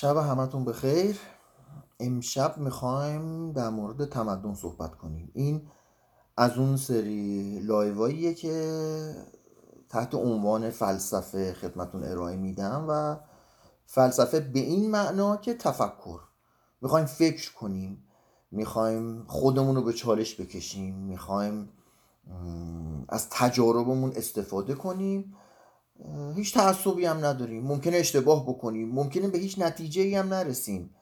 شب همتون بخیر. امشب می‌خوایم در مورد تمدن صحبت کنیم. این از اون سری لایواییه که تحت عنوان فلسفه خدمتون ارائه میدم و فلسفه به این معنا که تفکر. می‌خوایم فکر کنیم. می‌خوایم خودمون رو به چالش بکشیم. می‌خوایم از تجاربمون استفاده کنیم. هیچ تعصبی هم نداریم. ممکنه اشتباه بکنیم. ممکنه به هیچ نتیجه هم نرسیم.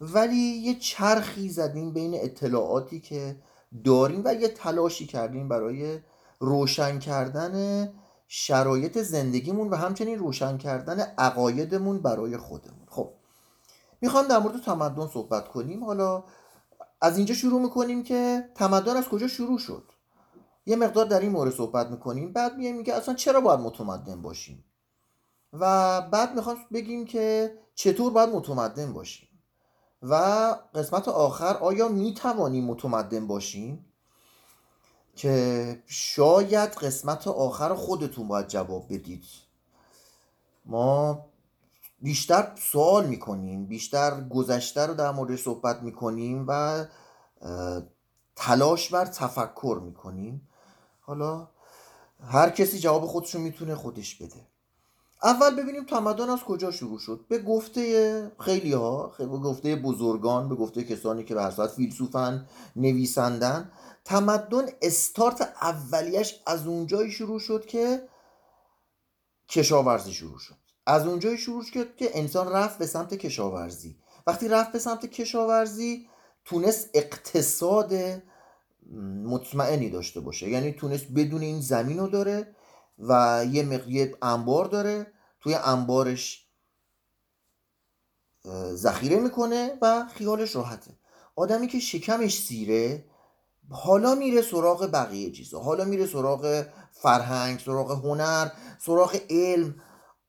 ولی یه چرخی زدیم بین اطلاعاتی که داریم و یه تلاشی کردیم برای روشن کردن شرایط زندگیمون و همچنین روشن کردن عقایدمون برای خودمون. خب می‌خوام در مورد تمدن صحبت کنیم. حالا از اینجا شروع می‌کنیم که تمدن از کجا شروع شد؟ یه مقدار در این مورد صحبت می‌کنیم. بعد میگه میگه اصلا چرا باید متمدن باشیم؟ و بعد می‌خوام بگیم که چطور باید متمدن باشیم؟ و قسمت آخر آیا می‌توانیم متمدن باشیم؟ که شاید قسمت آخر خودتون باید جواب بدید. ما بیشتر سوال می‌کنیم بیشتر گذشته رو در مورد صحبت می‌کنیم و تلاش بر تفکر می‌کنیم. حالا هر کسی جواب خودشو می‌تونه خودش بده. اول ببینیم تمدن از کجا شروع شد. به گفته خیلی ها به گفته بزرگان به گفته کسانی که به هر فیلسوفن نویسندن تمدن استارت اولیش از اونجایی شروع شد که کشاورزی شروع شد. از اونجایی شروع شد که انسان رفت به سمت کشاورزی. وقتی رفت به سمت کشاورزی تونست اقتصاد مطمئنی داشته باشه. یعنی تونست بدون این زمین رو داره و یه مقیه انبار داره توی انبارش ذخیره می‌کنه و خیالش راحته. آدمی که شکمش سیره حالا میره سراغ بقیه چیزا. حالا میره سراغ فرهنگ سراغ هنر سراغ علم.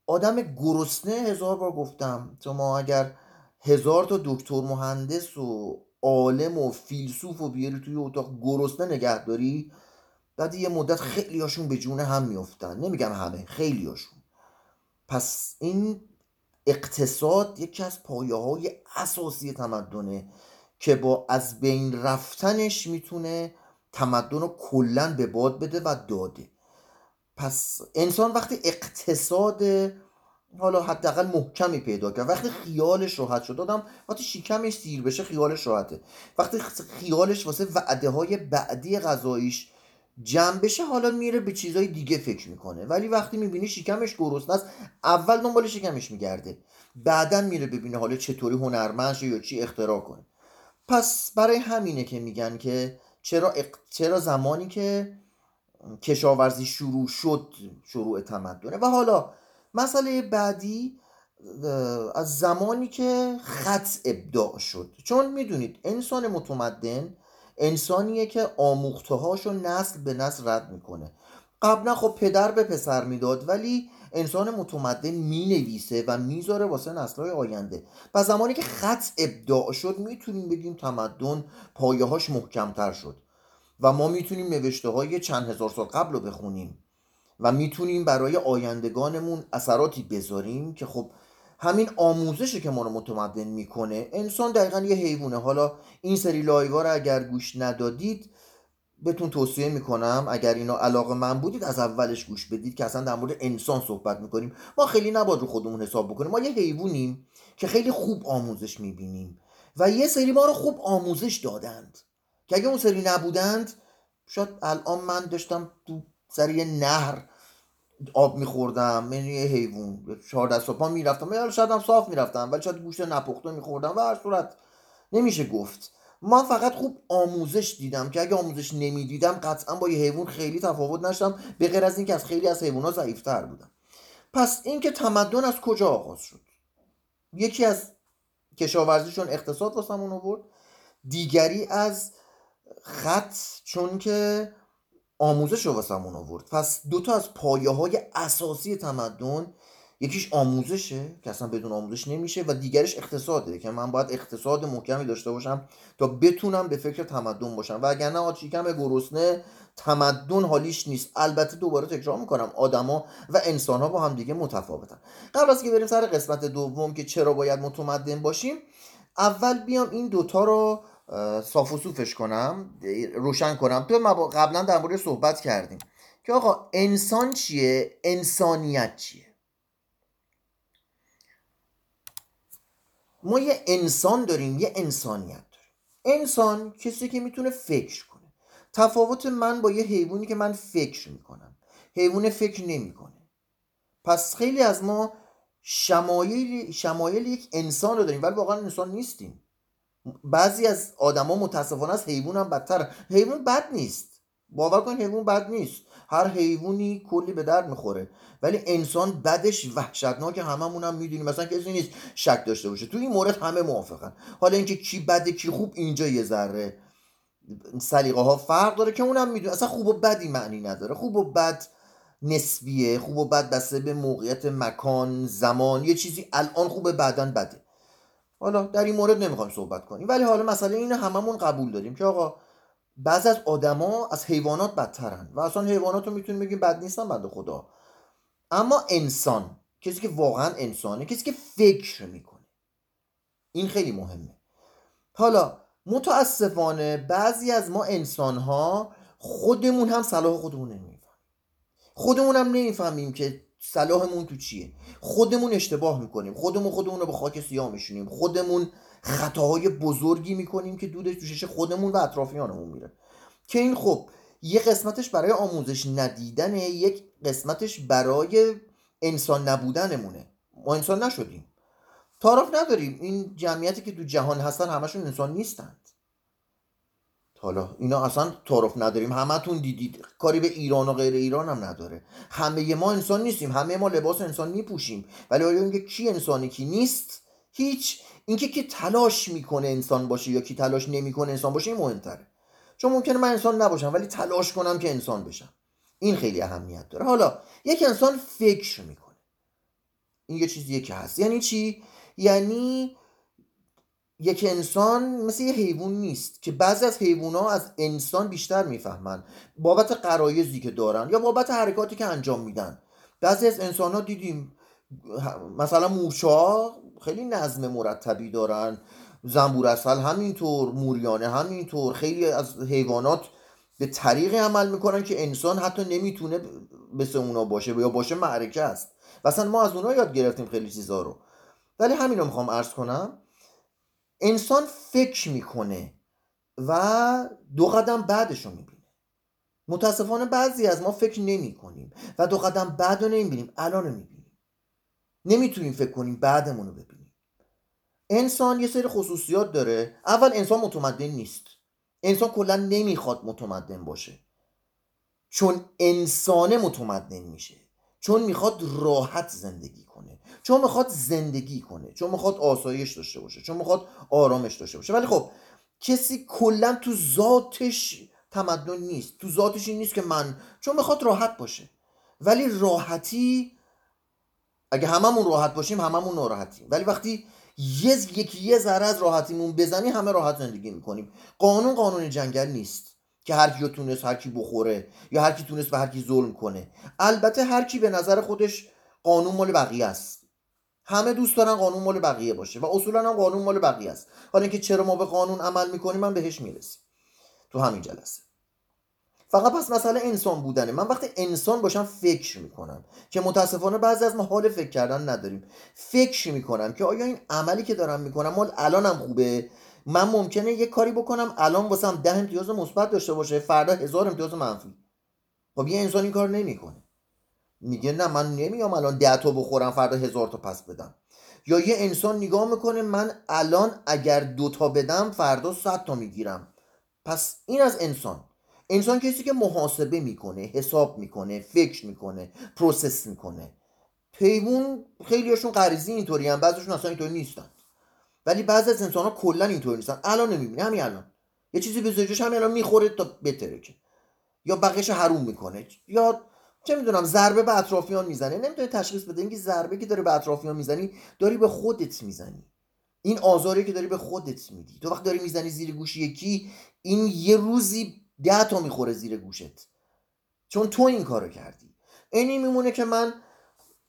آدم گرسنه هزار بار گفتم شما اگر هزار تا دکتر مهندس و عالم و فیلسوف و بیاری توی اتاق گرسنه نگهداری بعد یه مدت خیلی هاشون به جون هم میفتن نمیگم همه خیلی هاشون پس این اقتصاد یکی از پایه های اساسی تمدنه که با از بین رفتنش می‌تونه تمدن رو کلا به باد بده و داده. پس انسان وقتی اقتصاد حالا حداقل محکمی پیدا کرد. وقتی خیالش راحت شد دادم وقتی شیکمش سیر بشه خیالش راحته. وقتی خیالش واسه وعده های بعدی غذاییش جمع بشه حالا میره به چیزهای دیگه فکر می‌کنه. ولی وقتی می‌بینی شکمش گرسنه است اول دنبال شکمش میگرده. بعدا میره ببینه حالا چطوری هنرمند یا چی اختراع کنه. پس برای همینه که میگن که چرا, چرا زمانی که کشاورزی شروع شد شروع تمدنه. و حالا مسئله بعدی از زمانی که خط ابداع شد. چون می‌دونید انسان متمدن انسانیه که آموخته هاشو نسل به نسل رد می‌کنه. قبلا خب پدر به پسر می‌داد ولی انسان متمدن می‌نویسه و می‌ذاره واسه نسلهای آینده. و زمانی که خط ابداع شد می‌تونیم بگیم تمدن پایه هاش محکمتر شد. و ما می‌تونیم نوشته های چند هزار سال قبل رو بخونیم. و می‌تونیم برای آیندگانمون اثراتی بذاریم که خب همین آموزشه که ما رو متمدن می‌کنه انسان دقیقا یه حیوانه. حالا این سری لایوا رو اگر گوش ندادید بهتون توصیه می‌کنم اگر اینا علاقه من بودید از اولش گوش بدید که اصلا در مورد انسان صحبت می‌کنیم. ما خیلی نباید رو خودمون حساب بکنیم. ما یه حیوانیم که خیلی خوب آموزش می‌بینیم و یه سری ما رو خوب آموزش دادند که اگه اون سری نبودند شاید الان من داشتم تو سری نهر آب میخوردم من یه حیوان. چهار دست پا می‌رفتم. یا شاید هم صاف می‌رفتم ولی شاید گوشت نپخته میخوردم. و هر صورت نمیشه گفت. من فقط خوب آموزش دیدم که اگه آموزش نمی‌دیدم قطعا با یه حیوان خیلی تفاوت نشدم به غیر از اینکه از خیلی از حیوانات ضعیفتر بودم. پس اینکه تمدن از کجا آغاز شد؟ یکی از کشاورزیشون اقتصاد واسمون آورد دیگری از خط چون که آموزش رو واسمون آورد. پس دوتا از پایه های اساسی تمدن یکیش آموزشه که اصلا بدون آموزش نمیشه و دیگرش اقتصاده که من باید اقتصاد محکمی داشته باشم تا بتونم به فکر تمدن باشم. و اگر نه آچیکم گرسنه تمدن حالیش نیست. البته دوباره تکرار می‌کنم آدما و انسان ها با هم دیگه متفاوتن. قبل از که بریم سر قسمت دوم که چرا باید متمدن باشیم اول بیام این دوتا رو صاف و صوفش کنم روشن کنم. تو قبلا در مورد صحبت کردیم که آقا انسان چیه؟ انسانیت چیه؟ ما یه انسان داریم یه انسانیت داریم. انسان کسی که می‌تونه فکر کنه. تفاوت من با یه حیوانی که من فکر می‌کنم. حیوان فکر نمی‌کنه. پس خیلی از ما شمایل شمایل یک انسان رو داریم. ولی واقعا انسان نیستیم. بعضی از آدما متاسفانه از حیوان هم بدتر حیوان بد نیست. باور کن حیوان بد نیست. هر حیوانی کلی به درد می‌خوره. ولی انسان بدش وحشتناک هممون هم می‌دونیم. مثلا کسی نیست شک داشته باشه. تو این مورد همه موافقن. حالا اینکه کی بده کی خوب اینجا یه ذره سلیقه ها فرق داره که اونم می‌دونه. اصلا خوب و بدی معنی نداره. خوب و بد نسبیه. خوب و بد بسته به موقعیت مکان زمان. یه چیزی الان خوبه بعدا بده. حالا در این مورد نمی‌خوایم صحبت کنیم. ولی حالا مسئله اینه هممون قبول داریم که آقا بعض از آدما از حیوانات بدترن و اصلا حیوانات رو می‌تونیم بگیم بد نیستن بنده خدا. اما انسان کسی که واقعا انسانه کسی که فکر می‌کنه. این خیلی مهمه. حالا متاسفانه بعضی از ما انسان ها خودمون هم صلاح خودمون نمی‌فهمیم. خودمون هم نمی‌فهمیم که صلاحمون تو چیه؟ خودمون اشتباه می‌کنیم. خودمون خودمون رو به خاک سیاه میشونیم خودمون خطاهای بزرگی می‌کنیم که دودش تو خودمون و اطرافیانمون میره. که این خب یه قسمتش برای آموزش ندیدنه یک قسمتش برای انسان نبودنمونه. ما انسان نشدیم. تعارف نداریم. این جمعیتی که تو جهان هستن همشون انسان نیستند حالا اینا اصلا تعارف نداریم. همتون دیدید. کاری به ایران و غیر ایران هم نداره. همه ما انسان نیستیم. همه ما لباس انسان میپوشیم. ولی آیا اینکه کی انسانی کی نیست؟ هیچ. اینکه کی تلاش می‌کنه انسان باشه یا کی تلاش نمی‌کنه انسان باشه این مهمتره. چون ممکنه من انسان نباشم ولی تلاش کنم که انسان بشم. این خیلی اهمیت داره. حالا یک انسان فکر می‌کنه. این یه چیزیه که هست. یعنی چی؟ یعنی یک انسان مثل یه حیوان نیست که بعضی از حیوان ها از انسان بیشتر می‌فهمن بابت قرایزی که دارن یا بابت حرکاتی که انجام میدن. بعضی از انسان ها دیدیم مثلا مورچا خیلی نظم مرتبی دارن زنبور اصل همینطور موریانه همینطور خیلی از حیوانات به طریقی عمل می‌کنن که انسان حتی نمی‌تونه مثل اونا باشه یا باشه معرکه است. مثلا ما از اونا یاد گرفتیم خیلی چیزا رو. ولی همین رو می‌خوام عرض کنم. انسان فکر می‌کنه و دو قدم بعدش رو می‌بینه. متاسفانه بعضی از ما فکر نمی کنیم و دو قدم بعد رو نمی‌بینیم الان رو می‌بینیم. نمی‌تونیم فکر کنیم بعدمون رو ببینیم. انسان یه سری خصوصیات داره. اول انسان متمدن نیست. انسان کلا نمی‌خواد متمدن باشه. چون انسان متمدن میشه. چون می‌خواد راحت زندگی کنه. چون می‌خواد زندگی کنه چون می‌خواد آسایش داشته باشه چون می‌خواد آرامش داشته باشه. ولی خب کسی کلا تو ذاتش تمدن نیست. تو ذاتش این نیست که من چون می‌خواد راحت باشه. ولی راحتی اگه هممون راحت باشیم هممون ناراحتیم. ولی وقتی یه یکی یه ذره از راحتیمون بزنی همه راحت زندگی می‌کنیم. قانون قانون جنگل نیست که هر کی تونست هر کی بخوره یا هر کی تونست به هر کی ظلم کنه. البته هر کی به نظر خودش قانون مال بقیه است. همه دوست دارن قانون مال بقیه باشه و اصولا هم قانون مال بقیه است. حالا اینکه چرا ما به قانون عمل می‌کنیم من بهش می‌رسیم. تو همین جلسه. فقط پس مسئله انسان بودنه. من وقتی انسان باشم فکر می‌کنم که متاسفانه بعضی از ما حال فکر کردن نداریم. فکر می‌کنم که آیا این عملی که دارم می‌کنم مال الانم خوبه؟ من ممکنه یه کاری بکنم الان واسم ده امتیاز مثبت داشته باشه فردا هزار امتیاز منفی. خب یه انسان این کار نمی‌کنه. میگه نه من نمیام الان ده تا بخورم فردا هزار تا پس بدم. یا یه انسان نگاه می‌کنه من الان اگر دو تا بدم فردا صد تا می‌گیرم. پس این از انسان. انسان کسی که محاسبه می‌کنه حساب می‌کنه فکر می‌کنه process می‌کنه. پیمون خیلیشون غریزی اینطوری هم بعضیشون اصلا اینطوری نیستن. ولی بعضی از انسان ها کلا اینطوری نیستن. الان نمی‌بینی همین الان. یه چیزی به زوجش همین الان می‌خوره تا بترکه. یا بقیش حروم می‌کنه. یا چه می‌دونم ضربه به اطرافیان می‌زنه نمی‌تونی تشخیص بده اینکه ضربه که داری به اطرافیان می‌زنی داری به خودت می‌زنی. این آزاری که داری به خودت میدی. تو وقت داری می‌زنی زیر گوش یکی این یه روزی ده تا می‌خوره زیر گوشت. چون تو این کارو کردی. اینی میمونه که من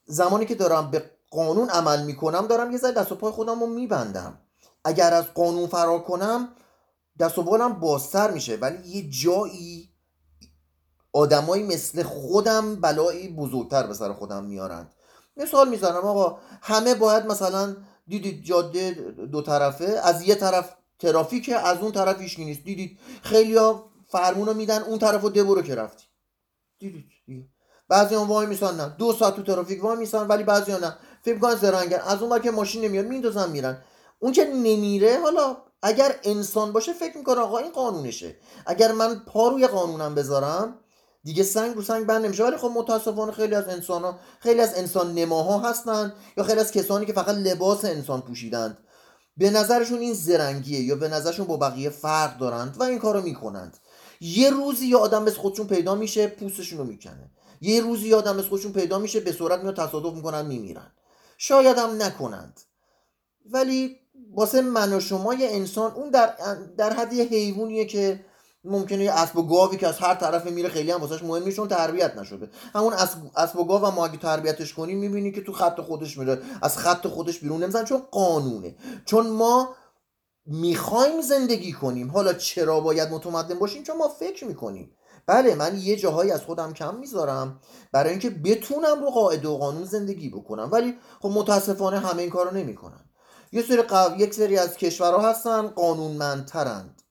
زمانی که دارم به قانون عمل می‌کنم دارم یه ذره دست و پای خودم رو میبندم. اگر از قانون فرار کنم دست و بالم بازتر میشه. ولی یه جایی آدمایی مثل خودم بلایی بزرگتر به سر خودم میارند مثال می‌زنم آقا همه باید مثلا دیدید جاده دو طرفه از یه طرف ترافیکه از اون طرف هیچ نیست. دیدید خیلی ها فرمون رو میدن اون طرف رو برو که رفتی. دیدید؟ بعضی هم وای میسن نه. دو ساعت تو ترافیک وای میسن ولی بعضی ها نه. فکر کن زرنگن. از اون که ماشین نمیاد میندازن میرن. اون که نمیره حالا اگر انسان باشه فکر می‌کنه آقا این قانونشه. اگر من پا روی قانونم بذارم دیگه سنگ رو سنگ بند نمیشه. ولی خب متاسفانه خیلی از انسان ها خیلی از انسان نماها هستن یا خیلی از کسانی که فقط لباس انسان پوشیدند. به نظرشون این زرنگیه یا به نظرشون با بقیه فرق دارند و این کارو می‌کنند. یه روزی یه آدم مثل خودشون پیدا میشه پوستشون رو می‌کنه. یه روزی یه آدم مثل خودشون پیدا میشه به صورت میاد تصادف می‌کنن میمیرن. شاید هم نکنند. ولی واسه من و شما یه انسان اون در, در حد یه حیوانیه که ممکنه یه اسب و گاوی که از هر طرف میره خیلی هم واسش مهم نیست تربیت نشده. همون اسب و گاو ما اگه تربیتش کنیم می‌بینی که تو خط خودش میره. از خط خودش بیرون نمیزن چون قانونه. چون ما می‌خوایم زندگی کنیم. حالا چرا باید متمدن باشیم؟ چون ما فکر می‌کنیم. بله من یه جاهایی از خودم کم می‌ذارم برای اینکه بتونم رو قاعده و قانون زندگی بکنم. ولی خب متاسفانه همه این کارو نمی‌کنن. یه سری قو... یک سری از کشورها هستن قانونمندترند.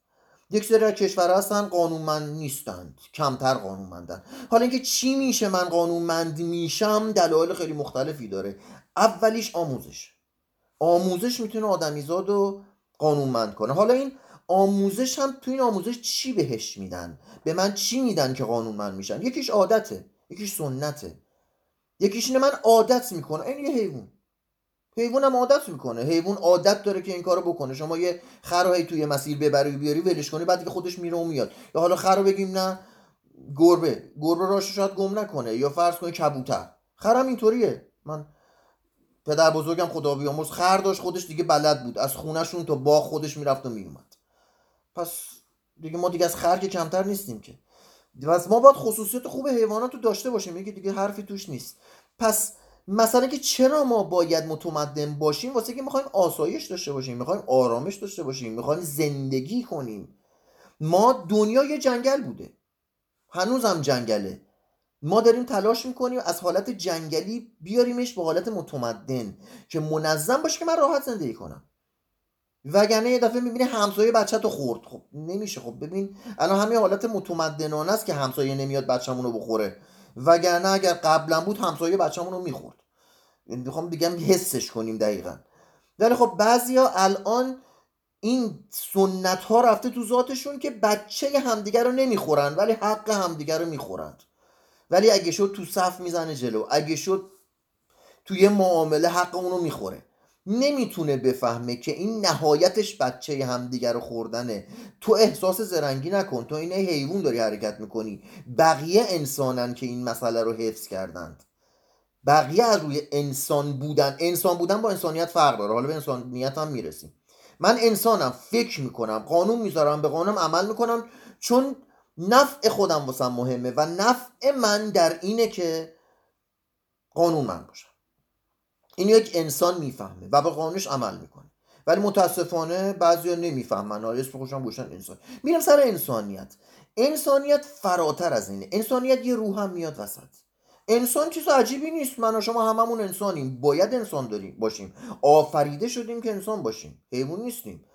یک سری هستن قانونمند نیستند کمتر قانونمندن. حالا اینکه چی میشه من قانونمند میشم؟ دلایل خیلی مختلفی داره. اولیش آموزش. آموزش می‌تونه آدمیزاد رو قانونمند کنه. حالا این آموزش هم تو این آموزش چی بهش میدن؟ به من چی میدن که قانونمند میشن یکیش عادته یکیش سنته. یکیش اینه من عادت می‌کنه این یه حیوان. حیوان هم عادت می‌کنه. حیوان عادت داره که این کارو بکنه. شما یه خر توی مسیر ببری بیاری ولش کنی بعد دیگه خودش میره و میاد. یا حالا خر بگیم نه گربه. گربه راش شاید گم نکنه. یا فرض کنی کبوتر. خرم اینطوریه. من پدر بزرگم خدا بیامرز خر داشت خودش دیگه بلد بود. از خونهشون تا باغ خودش می‌رفت و میومد پس دیگه ما دیگه از خر که کمتر نیستیم که. پس ما باید خصوصیت خوب حیوانات رو داشته باشیم. میگه دیگه حرفی توش نیست. پس مثلا که چرا ما باید متمدن باشیم واسه که می‌خوایم آسایش داشته باشیم می‌خوایم آرامش داشته باشیم می‌خوایم زندگی کنیم. ما دنیا یه جنگل بوده. هنوزم جنگله. ما داریم تلاش می‌کنیم از حالت جنگلی بیاریمش به حالت متمدن که منظم باشه که من راحت زندگی کنم. وگرنه یه دفعه می‌بینی همسایه بچه تو خورد. خب نمیشه. خب ببین الان همین حالت متمدنانه است که همسایه نمیاد بچه‌مون رو بخوره. وگرنه اگر قبلا بود همسایه بچه‌مون رو می‌خورد. یعنی می‌خوام بگم حسش کنیم دقیقا. ولی خب بعضیا الان این سنت ها رفته تو ذاتشون که بچه همدیگر رو نمی‌خورن ولی حق همدیگر رو می‌خورند. ولی اگه شد تو صف می‌زنه جلو. اگه شد توی معامله حق اونو می‌خوره. نمی‌تونه بفهمه که این نهایتش بچه همدیگر رو خوردنه. تو احساس زرنگی نکن. تو اینه حیوان داری حرکت می‌کنی. بقیه انسانن که این مسئله رو حفظ کردند. بقیه از روی انسان بودن انسان بودن با انسانیت فرق داره. حالا به انسانیت هم می‌رسیم. من انسانم فکر می‌کنم قانون می‌ذارم به قانونم عمل می‌کنم. چون نفع خودم واسم مهمه و نفع من در اینه که قانون من باشم این یک انسان می‌فهمه و به قانونش عمل می‌کنه. ولی متاسفانه بعضیا نمی‌فهمن. اسم خوشم باشن انسان. میرم سر انسانیت. انسانیت فراتر از اینه. انسانیت یه روح هم میاد وسط. انسان چیز عجیبی نیست. من و شما هممون انسانیم. باید انسان داریم باشیم. آفریده شدیم که انسان باشیم. حیوان نیستیم.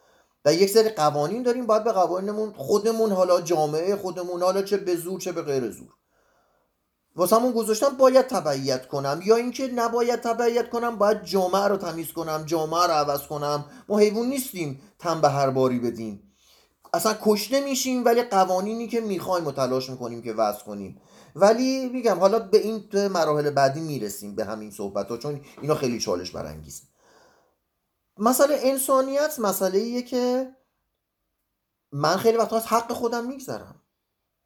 و یک سری قوانین داریم باید به قوانینمون خودمون حالا جامعه خودمون حالا چه به زور چه به غیر زور. واسمون گذاشتم باید تبعیت کنم. یا اینکه نباید تبعیت کنم باید جامعه رو تمیز کنم جامعه رو عوض کنم. ما حیوان نیستیم تن به هر باری بدیم. اصلا کشته میشیم ولی قوانینی که می‌خوایم و تلاش می‌کنیم که وضع کنیم. ولی میگم حالا به این مراحل بعدی می‌رسیم به همین صحبت ها چون اینا خیلی چالش برانگیزه. مسئله انسانیت مسئله ایه که من خیلی وقتا از حق خودم میگذرم.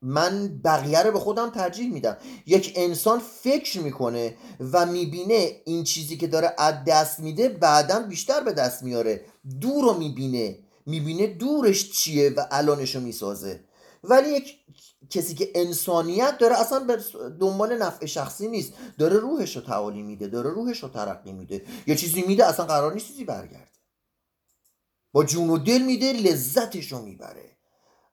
من بقیه رو به خودم ترجیح میدم. یک انسان فکر می‌کنه و می‌بینه این چیزی که داره از دست میده بعدا بیشتر به دست میاره. دور رو می‌بینه. می‌بینه دورش چیه و الانش رو می‌سازه. ولی یک کسی که انسانیت داره اصلا به دنبال نفع شخصی نیست. داره روحش رو تعالی میده داره روحش رو ترقی میده. یه چیزی میده اصلا قرار نیست چیزی برگرده. با جون و دل میده لذتش رو می‌بره.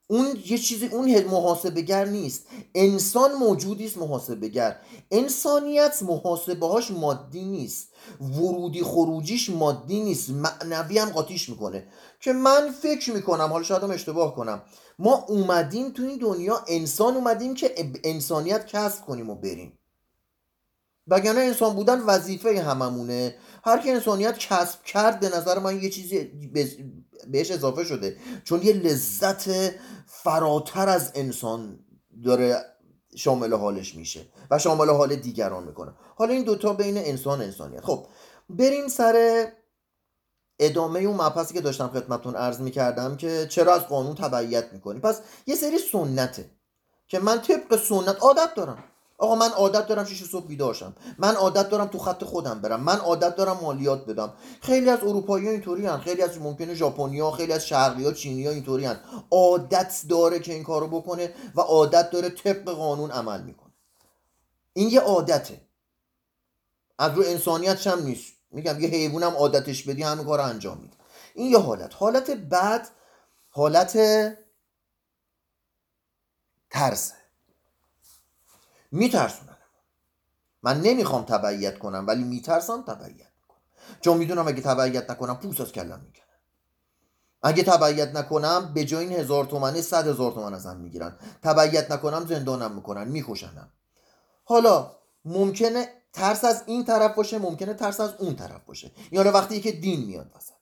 اون یه چیزی اون محاسبگر نیست. انسان موجودی است محاسبگر انسانیت محاسبه هاش مادی نیست. ورودی خروجیش مادی نیست. معنوی هم قاطیش می‌کنه. که من فکر می‌کنم حالا شاید اشتباه کنم. ما اومدیم تو این دنیا انسان اومدیم که انسانیت کسب کنیم و بریم. وگرنه انسان بودن وظیفه هممونه. هر که انسانیت کسب کرد به نظر من یه چیزی بهش اضافه شده. چون یه لذت فراتر از انسان داره شامل حالش میشه و شامل حال دیگران می‌کنه. حالا این دوتا بین انسان انسانیت. خب بریم سر ادامه اون مبحثی که داشتم خدمتتون عرض می‌کردم که چرا از قانون تبعیت می‌کنی پس یه سری سنته که من طبق سنت عادت دارم. آقا من عادت دارم شیش صبح بیدارشم من عادت دارم تو خط خودم برم. من عادت دارم مالیات بدم. خیلی از اروپایی اینطوری هن. خیلی از ممکنه ژاپنیا خیلی از شرقی ها چینی ها اینطوری هن. عادت داره که این کارو بکنه و عادت داره طبق قانون عمل می‌کنه. این یه عادته. از رو انسانیت هم نیست. میگم یه حیوانم عادتش بدی همین کار انجام میده. این یه حالت. حالت بعد حالت ترسه. میترسونن من نمی‌خوام تبعیت کنم ولی میترسم تبعیت کنم چون می‌دونم اگه تبعیت نکنم پوست از کلم می‌کنم اگه تبعیت نکنم به جای این هزار تومنه صد هزار تومن ازم می‌گیرن. تبعیت نکنم زندانم می‌کنن میکشنم. حالا ممکنه ترس از این طرف باشه ممکنه ترس از اون طرف باشه. یا وقتی که دین میاد وسط.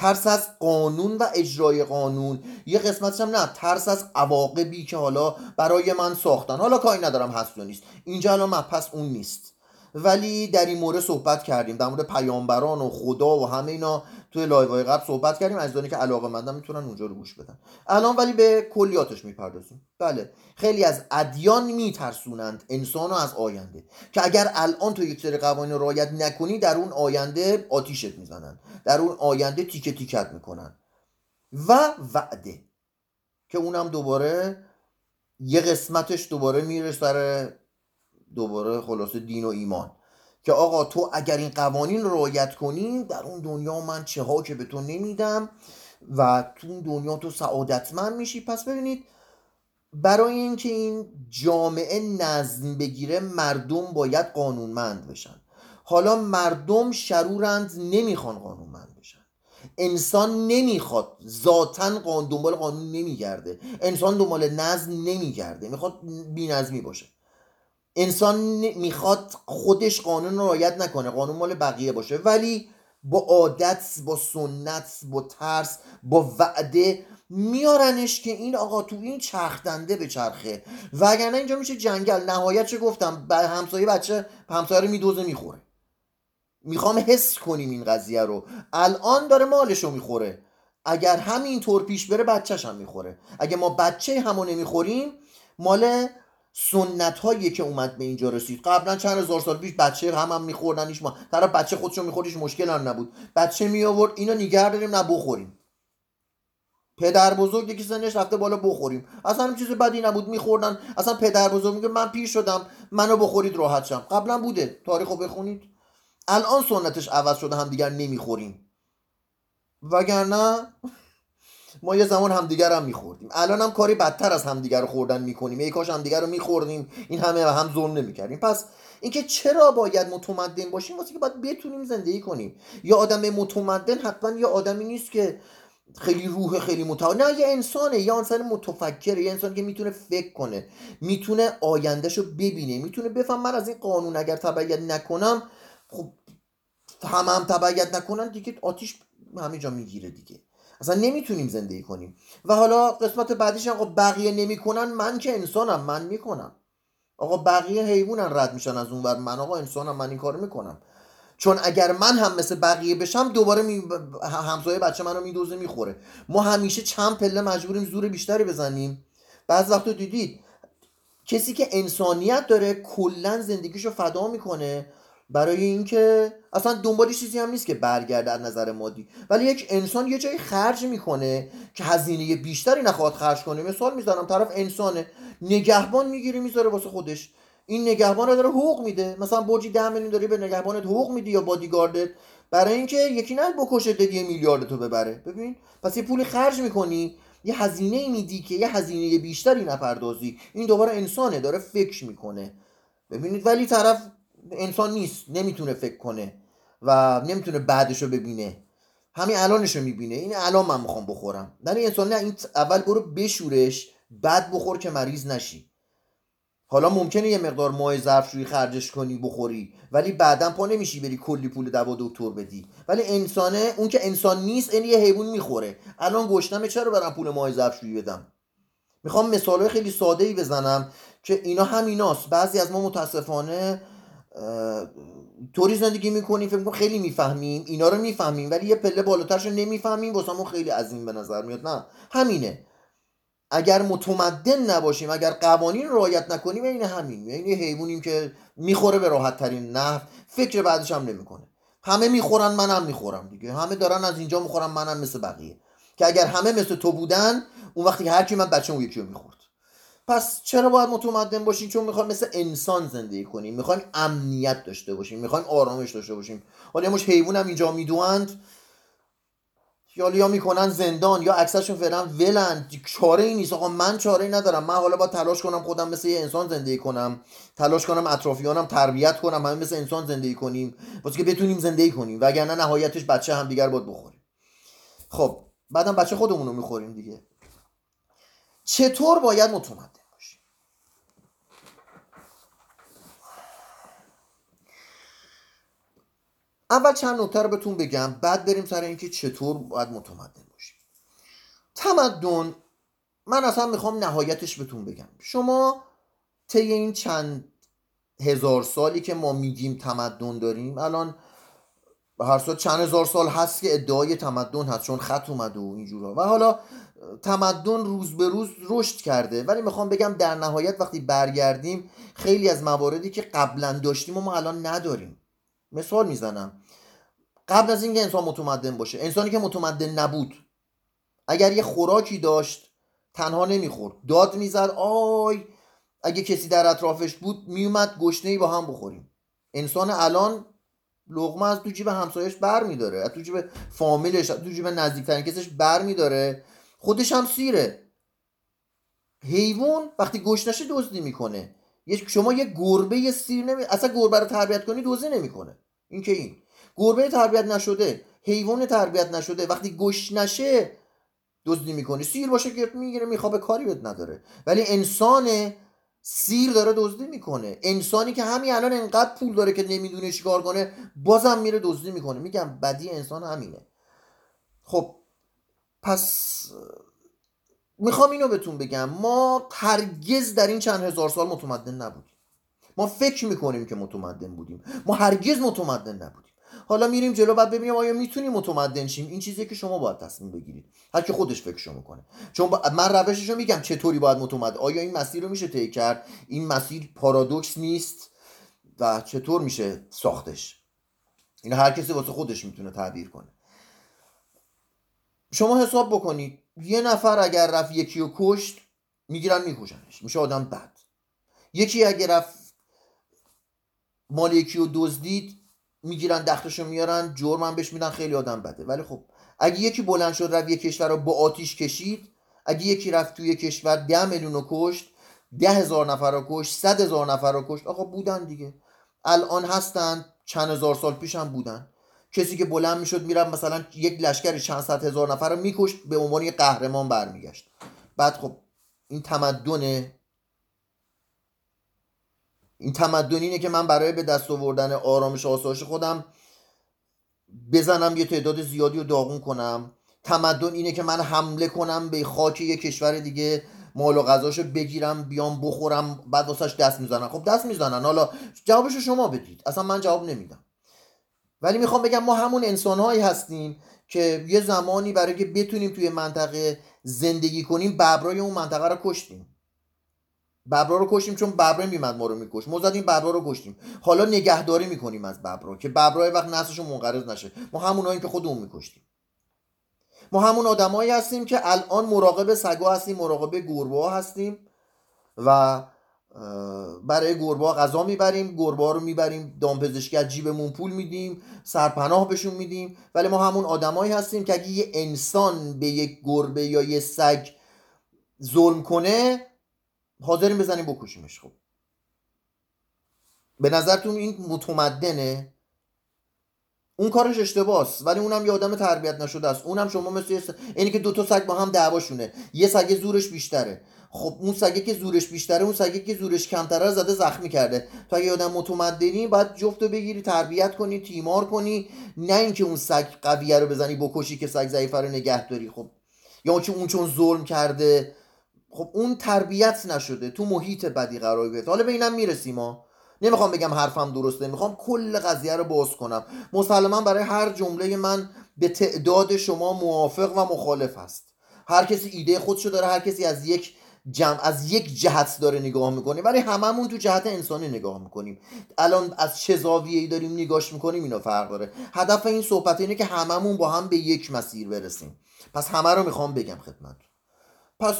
ترس از قانون و اجرای قانون. یه قسمتش هم نه ترس از عواقبی که حالا برای من ساختن. حالا کاری ندارم هست و نیست اینجا الان مبحث اون نیست. ولی در این مورد صحبت کردیم در مورد پیامبران و خدا و همه اینا توی live های قبل صحبت کردیم. از که علاقه مندم می‌تونن اونجا رو گوش بدن. الان ولی به کلیاتش می‌پردازیم. بله خیلی از ادیان میترسونند انسان از آینده که اگر الان تو یک سری قوانین رعایت نکنی در اون آینده آتیشت می‌زنن. در اون آینده تیکه تیکت می‌کنن. و وعده که اونم دوباره یه قسمتش دوباره میره سر دوباره خلاصه دین و ایمان. که آقا تو اگر این قوانین رو رعایت کنی در اون دنیا من چه ها که به تو نمیدم و تو اون دنیا تو سعادتمند میشی. پس ببینید برای اینکه این جامعه نظم بگیره مردم باید قانونمند بشن. حالا مردم شرورند نمی‌خوان قانونمند بشن. انسان نمی‌خواد ذاتا قانون دنبال قانون نمیگرده. انسان دنبال نظم نمیگرده. می‌خواد بینظمی باشه. انسان می‌خواد خودش قانون رو رعایت نکنه قانون مال بقیه باشه. ولی با عادت با سنت با ترس با وعده میارنش که این آقا تو این چرخدنده به چرخه. وگرنه اینجا میشه جنگل. نهایت چه گفتم؟ همسایه بچه همسایه رو میدوزه می‌خوره. می‌خوام حس کنیم این قضیه رو. الان داره مالش رو می‌خوره. اگر همین طور پیش بره بچهش هم می‌خوره. اگه ما بچه همو نمی‌خوریم مال سنت هایی که اومد به اینجا رسید. قبلا چند هزار سال پیش بچه هم هم میخوردنش ما طرف بچه خودشو میخوردیش مشکل هم نبود. بچه می آورد اینو نگه داریم نه بخوریم. پدر بزرگ یکی سنش رفته بالا بخوریم. اصلا هم چیز بدی نبود میخوردن. اصلا پدر بزرگ میگه من پیر شدم منو بخورید راحت شم. قبلا بوده. تاریخو بخونید. الان سنتش عوض شده هم دیگر نمی‌خوریم. وگرنه ما یه زمان همدیگر هم میخوردیم. الان هم کاری بدتر از همدیگر رو خوردن می‌کنیم. ای کاش همدیگر رو میخوردیم. این همه هم ظلم نمی‌کردیم. پس اینکه چرا باید متمدن باشیم؟ واسه که باید بتونیم زندگی کنیم. یا آدم متمدن حتما یه آدمی نیست که خیلی روح خیلی متعال نه یه انسانه. یه انسان متفکره یه انسان که می‌تونه فکر کنه. می‌تونه آیندهش رو ببینه. می‌تونه بفهم من از این قانون اگر تبعیت نکنم خب هم هم تبعیت نکنن دیگه آتیش همه جا می‌گیره دیگه. اصلا نمی‌تونیم زندگی کنیم. و حالا قسمت بعدیش آقا بقیه نمی‌کنن من که انسانم من می‌کنم. آقا بقیه حیوانن رد میشن از اون ور من آقا انسانم من این کارو می‌کنم. چون اگر من هم مثل بقیه بشم دوباره می... همسایه بچه منو میدوزه می‌خوره. ما همیشه چند پله مجبوریم زور بیشتری بزنیم. بعض وقت دیدید کسی که انسانیت داره کلا زندگیشو فدا می‌کنه. برای اینکه اصلا دنبال چیزی هم نیست که برگرده از نظر مادی. ولی یک انسان یه جایی خرج می‌کنه که هزینه بیشتری نخواهد خرج کنه. مثال می‌زنم طرف انسانه نگهبان می‌گیره می‌ذاره واسه خودش. این نگهبان رو داره حقوق میده. مثلا برجی ده میلیون داری به نگهبانت حقوق میدی یا بادیگاردت برای اینکه یکی نه بکشه یه میلیارد تو ببره. ببین پس یه پول خرج می‌کنی یه هزینه میدی که یه هزینه بیشتری نپردازی. این دوباره انسانه داره فکر می‌کنه. ببینید ولی طرف انسان نیست نمی‌تونه فکر کنه و نمی‌تونه بعدش رو ببینه. همین الانش رو می‌بینه. این الان من می‌خوام بخورم. ولی انسان نه. این اول برو بشورش بعد بخور که مریض نشی. حالا ممکنه یه مقدار ماه ظرفشویی خرجش کنی بخوری ولی بعدا پا نمیشی بری کلی پول دوا دکتر بدی. ولی انسانه اون که انسان نیست این یه حیوان می‌خوره. الان گشتمه چرا برم پول ماه ظرفشویی بدم؟ می‌خوام مثالهای خیلی ساده ای بزنم که اینا همیناست. بعضی از ما متاسفانه طوری زندگی می‌کنیم فکر کنم خیلی می‌فهمیم اینا رو می‌فهمیم ولی یه پله بالاترش رو نمی‌فهمیم واسه خیلی عظیم به نظر میاد. نه همینه. اگر متمدن نباشیم اگر قوانین رعایت نکنیم این همین. یعنی حیوانیم که می‌خوره به راحت ترین نحو فکر بعدش هم نمی‌کنه. همه می‌خورن منم می‌خورم دیگه. همه دارن از اینجا می‌خورم منم مثل بقیه. که اگر همه مثل تو بودن اون وقتی هر کی من بچه اون یکی رو پس چرا باید متمدن باشیم چون می‌خوایم مثل انسان زندگی کنیم می‌خوایم امنیت داشته باشیم می‌خوایم آرامش داشته باشیم حالا مش حیوان هم اینجا می‌دوند. یا یا می‌کنن زندان یا عکسشون فعلا ولن. چاره ای نیست. آقا من چاره ای ندارم. من حالا با تلاش کنم خودم مثل یه انسان زندگی کنم. تلاش کنم اطرافیانم تربیت کنم. همه مثل انسان زندگی کنیم. واسه که بتونیم زندگی کنیم. وگرنه نهایتش بچه هم دیگر باید بخوریم. خب بعدم بچه خودمون رو می‌خوریم دیگه. چطور باید متمدن؟ اول چند نکته رو بهتون بگم بعد بریم سر اینکه چطور باید متمدن باشیم. تمدن من اصلا می‌خوام نهایتش بهتون بگم. شما طی این چند هزار سالی که ما میگیم تمدن داریم الان هر صورت چند هزار سال هست که ادعای تمدن هست چون خط اومده و اینجورا. و حالا تمدن روز به روز رشد کرده. ولی می‌خوام بگم در نهایت وقتی برگردیم خیلی از مواردی که قبلا داشتیم و ما الان نداریم. مثال می‌زنم. قبل از اینکه انسان متمدن باشه انسانی که متمدن نبود اگر یه خوراکی داشت تنها نمی‌خورد. داد می‌زد آی اگه کسی در اطرافش بود میومد گشنه ای با هم بخوریم. انسان الان لغمه از تو جیب همسایش بر میداره از تو جیب فامیلش از تو جیب نزدیکترین کسش بر میداره. خودش هم سیره. حیوان وقتی گشنشه دزدی می‌کنه. شما یه گربه سیر نمی اصلا گربه رو تربیت کنی دزدی نمی‌کنه. این که این. گربه تربیت نشده حیوان تربیت نشده وقتی گوش نشه دزدی می‌کنه سیر باشه گرفت می‌گیره میخوابه کاری بهت نداره. ولی انسان سیر داره دزدی می‌کنه. انسانی که همین الان انقدر پول داره که نمی‌دونه چیکار کنه بازم میره دزدی می‌کنه. میگم بدی انسان همینه. خب پس می‌خوام اینو بهتون بگم. ما هرگز در این چند هزار سال متمدن نبودیم. ما فکر می‌کنیم که متمدن بودیم. ما هرگز متمدن نبودیم. حالا میریم جلو بعد ببینیم آیا می‌تونیم متمدن شیم. این چیزی که شما باید تصمیم بگیرید. هر کی خودش فکرشو می‌کنه چون من روششو میگم چطوری باید متمدن آیا این مسیر رو میشه طی کرد؟ این مسیر پارادوکس نیست و چطور میشه ساختش؟ این هر کسی واسه خودش می‌تونه تعبیر کنه. شما حساب بکنید. یه نفر اگر رفت یکی رو کشت می‌گیرن میکشنش. میشه آدم بد. یکی اگر رفت مال یکی رو دزدید می‌گیرن دختشو میارن جرم بهش میدن خیلی آدم بده. ولی خب اگه یکی بلند شد رفت یه کشور رو با آتیش کشید اگه یکی رفت توی کشور ده میلیون رو کشت ده هزار نفر رو کشت صد هزار نفر رو کشت آقا بودن دیگه. الان هستن چند هزار سال پیش هم بودن. کسی که بلند می‌شد می‌رفت مثلا یک لشکر چند صد هزار نفر رو میکشت به عنوان یک قهرمان برمیگشت. بعد خب این تمدن این تمدن اینه که من برای به دست آوردن آرامش آسایش خودم بزنم یه تعداد زیادی رو داغون کنم. تمدن اینه که من حمله کنم به خاک یه کشور دیگه مال و غذاشو بگیرم بیام بخورم بعد واسش دست می‌زنن خب دست می‌زنن. حالا جوابشو شما بدید. اصلا من جواب نمیدم. ولی می‌خوام بگم ما همون انسانهایی هستیم که یه زمانی برای که بتونیم توی منطقه زندگی کنیم ببرای اون منطقه رو کشتیم. ببرا رو کشتیم چون ببره میمد ما رو میکش ما زدیم ببرا رو کشتیم. حالا نگهداری می‌کنیم از ببرا که ببرا وقت نسلشون منقرض نشه. ما هموناییم که خودمون میکشتیم. ما همون آدمایی هستیم که الان مراقب سگا هستیم مراقب گربه هستیم و برای گربه غذا می‌بریم گربه رو می‌بریم دامپزشکی از جیبمون پول میدیم سرپناه بهشون میدیم. ولی ما همون آدمایی هستیم که اگه یه انسان به یک گربه یا یه سگ ظلم کنه حاضریم بزنیم بکشیمش خب. به نظرتون این متمدنه؟ اون کارش اشتباس ولی اونم یه آدم تربیت نشده است. اونم شما مثل اینی که دو تا سگ با هم دعواشونه. یه سگ زورش بیشتره. خب اون سگه که زورش بیشتره اون سگه که زورش کمتره زده زخمی کرده. تا اگه آدم متمدنی باید جفتو بگیری تربیت کنی تیمار کنی. نه اینکه اون سگ قویه رو بزنی بکشی که سگ ضعیفه رو نگه داری خب. یا اون اون چون ظلم کرده. خب اون تربیت نشده. تو محیط بدی قرار گرفته حالا به اینم می‌رسیم ما نمی‌خوام بگم حرفم درسته. می‌خوام کل قضیه رو باز کنم. مسلما برای هر جمله من به تعداد شما موافق و مخالف هست هر کسی ایده خودشو داره هر کسی از یک جمع از یک جهت داره نگاه می‌کنه ولی هممون تو جهت انسانی نگاه می‌کنیم. الان از چه زاویه‌ای داریم نگاش می‌کنیم اینا فرق داره. هدف این صحبت اینه که هممون با هم به یک مسیر برسیم. پس همه رو می‌خوام بگم خدمت. پس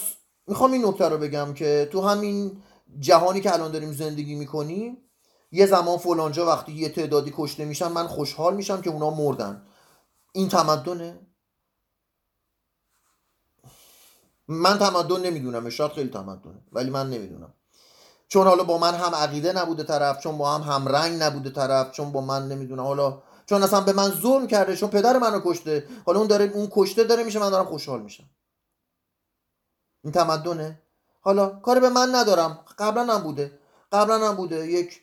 می‌خوام این نکته رو بگم که تو همین جهانی که الان داریم زندگی می‌کنیم یه زمان فلانجا وقتی یه تعدادی کشته میشن من خوشحال میشم که اونا مردن. این تمدنه. من تمدن نمی‌دونم شاید خیلی تمدنه ولی من نمی‌دونم. چون حالا با من هم عقیده نبوده طرف چون با هم هم رنگ نبوده طرف چون با من نمی‌دونم. حالا چون اصلا به من ظلم کرده چون پدر منو کشته حالا اون داره اون کشته داره میشه من دارم خوشحال میشم. این تمدنه؟ حالا کاری به من ندارم. قبلا هم بوده. قبلا هم بوده. یک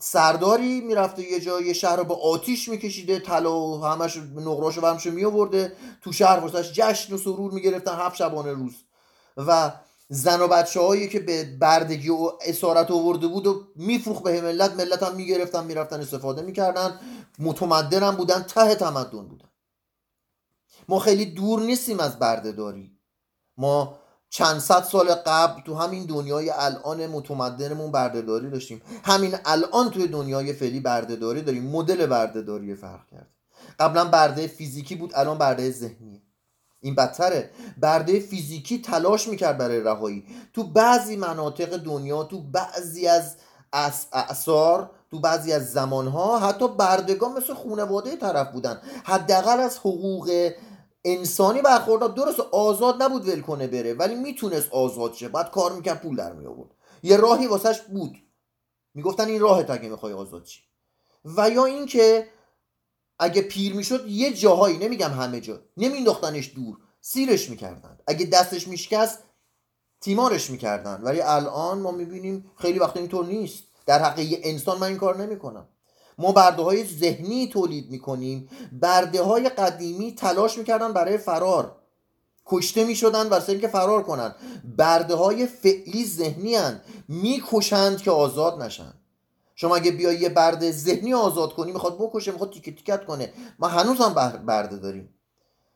سرداری می‌رفته یه جای یه شهر رو به آتیش میکشیده طلا و همش نقراشو برمشو میآورده. تو شهر واسش جشن و سرور می‌گرفتن هفت شبانه روز. و زن و بچه هایی که به بردگی و اسارت آورده بود و میفروخ به ملت ملت هم می‌گرفتن می‌رفتن استفاده می‌کردن. متمدن هم بودن ته تمدن بودن. ما خیلی دور نیستیم از بردهداری. ما چند صد سال قبل تو همین دنیای الان متمدنمون بردهداری داشتیم. همین الان توی دنیای فعلی بردهداری داریم. مدل بردهداری فرق کرد. قبلا برده فیزیکی بود الان برده ذهنی. این بدتره. برده فیزیکی تلاش می‌کرد برای رهایی. تو بعضی مناطق دنیا تو بعضی از اعثار تو بعضی از زمانها حتی بردگان مثل خونواده طرف بودن. حداقل از حقوق انسانی برخوردار درست آزاد نبود ول کنه بره ولی می‌تونست آزاد شه. بعد کار می‌کرد پول در می آورد یه راهی واسش بود. می‌گفتن این راهت اگه می‌خوای آزاد شی. و یا اینکه اگه پیر می‌شد یه جاهایی نمیگم همه جا نمینداختنش دور. سیرش می‌کردن. اگه دستش میشکست تیمارش می‌کردن. ولی الان ما می‌بینیم خیلی وقت اینطور نیست. در حق یه انسان من این کار نمی‌کنم. ما برده های ذهنی تولید می‌کنیم. برده های قدیمی تلاش می‌کردن برای فرار. کشته می‌شدن واسه اینکه فرار کنن. برده های فعلی ذهنی هن. می‌کشند که آزاد نشن. شما اگه بیای یه برده ذهنی آزاد کنی می‌خواد بکشه می‌خواد تیکه تیکت کنه. ما هنوز هم برده داریم.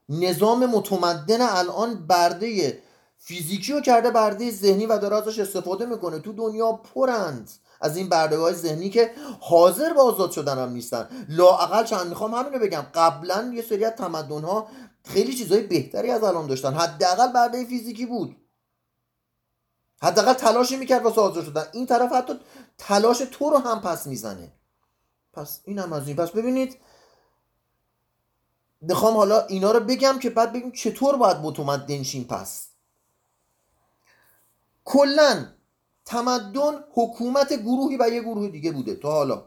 نظام متمدن الان برده فیزیکی رو کرده برده ذهنی و داره ازش استفاده می‌کنه. تو دنیا پرند. از این های ذهنی که حاضر به آزاد شدن هم نیستن. لااقل چند می‌خوام همینو بگم. قبلا یه سری از تمدن ها خیلی چیزهای بهتری از الان داشتن. حداقل برده فیزیکی بود. حداقل تلاشی می‌کرد واسه آزاد شدن. این طرف حتی تلاش تو رو هم پس می‌زنه. پس این هم از این. پس ببینید می‌خوام حالا اینا رو بگم که بعد بگیم چطور باید متمدن شیم پس. کلا تمدن حکومت گروهی و یه گروه دیگه بوده تا حالا.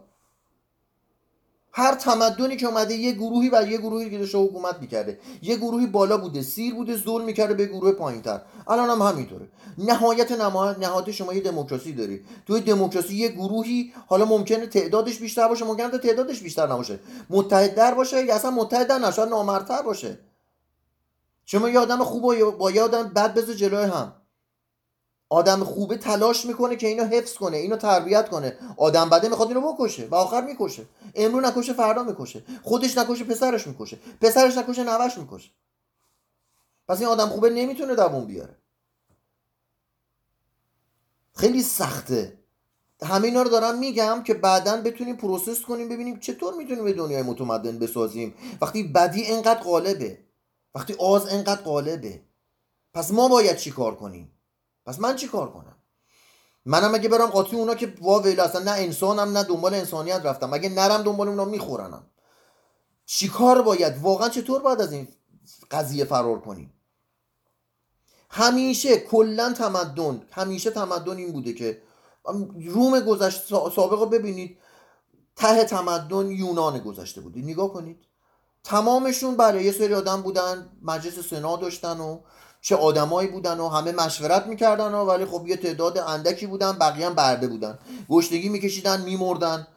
هر تمدنی که اومده یه گروهی و یه گروهی که داشته حکومت می‌کرده. یه گروهی بالا بوده سیر بوده ظلم می‌کرده به گروه پایینتر. الان هم همینطوره. نهایت نهایت شما یه دموکراسی داری. توی دموکراسی یه گروهی حالا ممکنه تعدادش بیشتر باشه ممکنه تعدادش بیشتر نباشه. متحد در باشه یا اصلا متحد در نشه نامرتر باشه. شما یه آدم خوب با یه آدم بد بذار جلوی هم. آدم خوبه تلاش می‌کنه که اینو حفظ کنه اینو تربیت کنه. آدم بده می‌خواد اینو بکشه و آخر می‌کشه. امروز نکشه فردا می‌کشه. خودش نکشه پسرش می‌کشه. پسرش نکشه نوه‌ش می‌کشه. پس این آدم خوبه نمی‌تونه دووم بیاره. خیلی سخته. همه اینا رو دارم میگم که بعدا بتونیم process کنیم ببینیم چطور می‌تونیم یه دنیای متمدن بسازیم. وقتی بدی انقدر غالبه. وقتی آز انقدر غالبه. پس ما باید چی کار کنیم؟ پس من چی کار کنم؟ منم اگه برم قاطی اونا که وا ویل اصلا نه انسانم نه دنبال انسانیت رفتم. اگه نرم دنبال اونا میخورنم. چیکار باید؟ واقعا چطور باید از این قضیه فرار کنیم؟ همیشه کلا تمدن همیشه تمدن این بوده که روم گذشته سابق ببینید ته تمدن یونان گذشته بوده نگاه کنید. تمامشون بله یه سری آدم بودن مجلس سنا داشتن و چه آدمایی بودن و همه مشورت می‌کردن و ولی خب یه تعداد اندکی بودن بقیه هم برده بودن. گشتگی میکشیدن میمردن.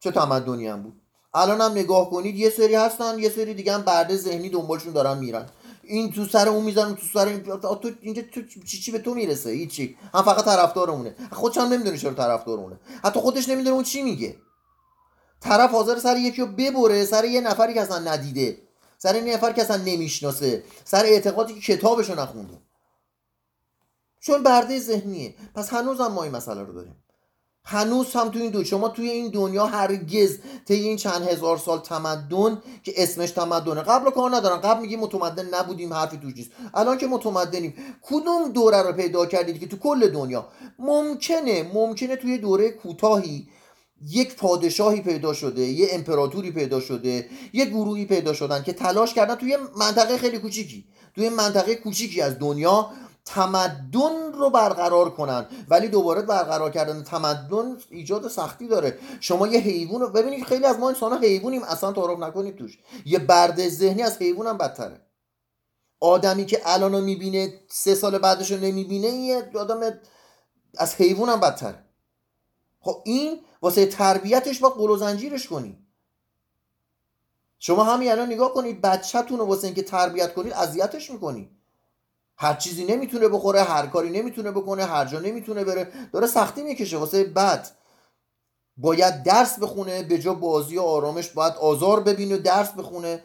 چه تمدنی هم بود. الان هم نگاه کنید یه سری هستن یه سری دیگه هم برده ذهنی دنبالشون دارن میرن. این تو سر اون می‌زنن تو سر این تو اینجا تو چی چی به تو می‌رسه؟ هیچی. هم فقط طرفدارمونه. خودش هم نمی‌دونه چرا طرفدارمونه. حتی خودش نمی‌دونه اون چی میگه. طرف حاضر سر یکی رو ببره سر یه نفری که اصلا ندیده. سر نفر که اصلا نمی‌شناسه سر اعتقادی که کتابشو نخونده. چون برده ذهنیه. پس هنوز هم ما این مسئله رو داریم. هنوز هم تو این دو شما توی این دنیا هرگز طی این چند هزار سال تمدن که اسمش تمدنه قبل کار ندارن. قبل میگیم متمدن نبودیم حرفی توش نیست. الان که متمدنیم کدوم دوره رو پیدا کردید که تو کل دنیا؟ ممکنه ممکنه توی دوره کوتاهی یک پادشاهی پیدا شده یه امپراتوری پیدا شده یه گروهی پیدا شدن که تلاش کردن توی منطقه خیلی کوچیکی توی منطقه کوچیکی از دنیا تمدن رو برقرار کنن. ولی دوباره برقرار کردن تمدن ایجاد سختی داره. شما یه حیوان رو ببینید خیلی از ما انسان ها حیوانیم اصلا تعارف نکنید توش. یه برد ذهنی از حیوان هم بدتره. آدمی که الان رو می‌بینه سه سال بعدش رو نمی‌بینه یه آدم از حیوان هم بدتره. خب این واسه تربیتش با قل و زنجیرش کنید شما همین الان نگاه کنید بچهتون رو واسه اینکه تربیت کنید اذیتش می‌کنید هر چیزی نمی‌تونه بخوره هر کاری نمی‌تونه بکنه هر جا نمی‌تونه بره. داره سختی می‌کشه واسه بد باید درس بخونه به جا بازی و آرامش باید آزار ببینه درس بخونه.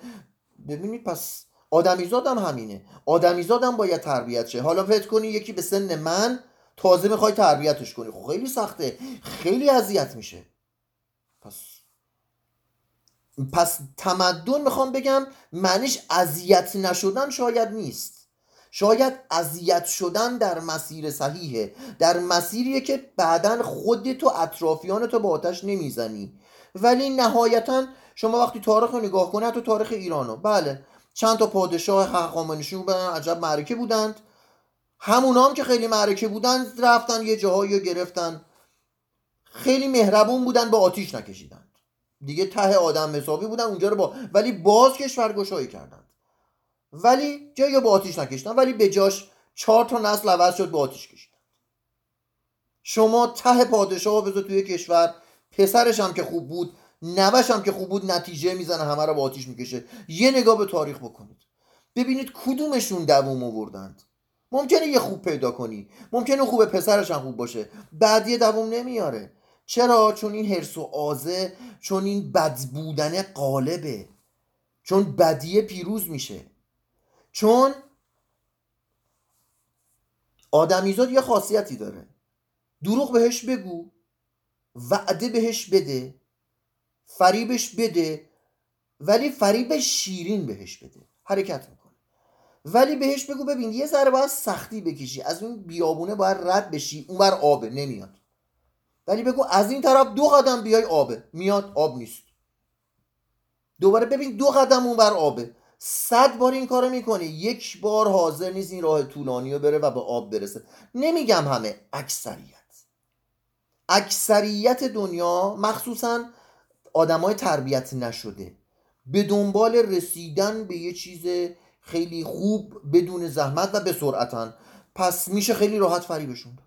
ببینید پس آدمیزاد هم همینه. آدمیزاد هم باید تربیت شه. حالا فکر کنی یکی به سن من تازه می‌خوای تربیتش کنی. خب خیلی سخته. خیلی اذیت میشه. پس پس تمدن می‌خوام بگم معنیش اذیت نشدن شاید نیست. شاید اذیت شدن در مسیر صحیحه. در مسیریه که بعدا خودت و اطرافیانتو با آتش نمی‌زنی. ولی نهایتا شما وقتی تاریخ رو نگاه کنید تو تاریخ ایرانو. بله. چند تا پادشاه حقامنشی بودن عجب معرکه بودند. همون هم که خیلی معرکه بودن رفتن یه جاهایی گرفتن. خیلی مهربون بودن با آتیش نکشیدن. دیگه ته آدم حسابی بودن اونجا رو با ولی باز کشورگشایی کردن. ولی جایی با آتیش نکشتن ولی به جاش چهار تا نسل عوض شد با آتیش کشیدن. شما ته پادشاه بذار توی کشور. پسرش هم که خوب بود نوش هم که خوب بود نتیجه می‌زنه همه رو با آتیش می‌کشه. یه نگاه به تاریخ بکنید. ببینید کدومشون دووم آوردند. ممکنه یه خوب پیدا کنی. ممکنه خوب پسرش هم خوب باشه. بعدی دووم نمیاره. چرا؟ چون این حرس و آزه چون این بد بودن قالبه. چون بدیه پیروز میشه. چون آدمیزاد یه خاصیتی داره. دروغ بهش بگو وعده بهش بده فریبش بده ولی فریب شیرین بهش بده. حرکت می‌کنه. ولی بهش بگو ببین یه ذره باید سختی بکشی. از اون بیابونه باید رد بشی. اون بر آبه نمیاد. ولی بگو از این طرف دو قدم بیای آبه. میاد آب نیست. دوباره ببین دو قدم اون بر آبه. صد بار این کارو می‌کنه یک بار حاضر نیست این راه طولانی رو بره و به آب برسه. نمیگم همه. اکثریت. اکثریت دنیا مخصوصا آدمای تربیت نشده. به دنبال رسیدن به یه چیز خیلی خوب بدون زحمت و به سرعتن. پس میشه خیلی راحت فریبشون داد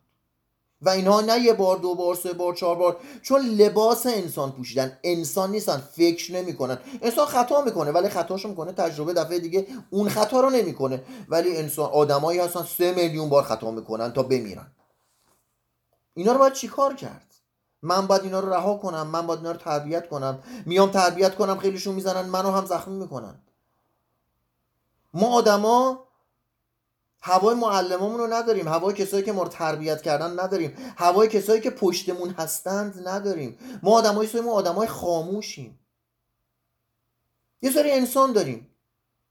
و اینها نه یه بار دو بار سه بار چهار بار. چون لباس انسان پوشیدن انسان نیستن فکر نمی‌کنن. انسان خطا می‌کنه ولی خطاشو می‌کنه تجربه دفعه دیگه اون خطا رو نمی‌کنه. ولی انسان آدمایی هستن سه میلیون بار خطا می‌کنن تا بمیرن. اینا رو باید چیکار کرد؟ من باید اینا رو رها کنم من باید اینا رو تربیت کنم. میام تربیت کنم خیلیشون می‌زنن منو هم زخمی می‌کنن. ما آدما هوای معلمامون رو نداریم هوای کسایی که ما رو تربیت کردن نداریم هوای کسایی که پشتمون هستند نداریم. ما آدمای ما آدمای خاموشیم. یه سری انسان داریم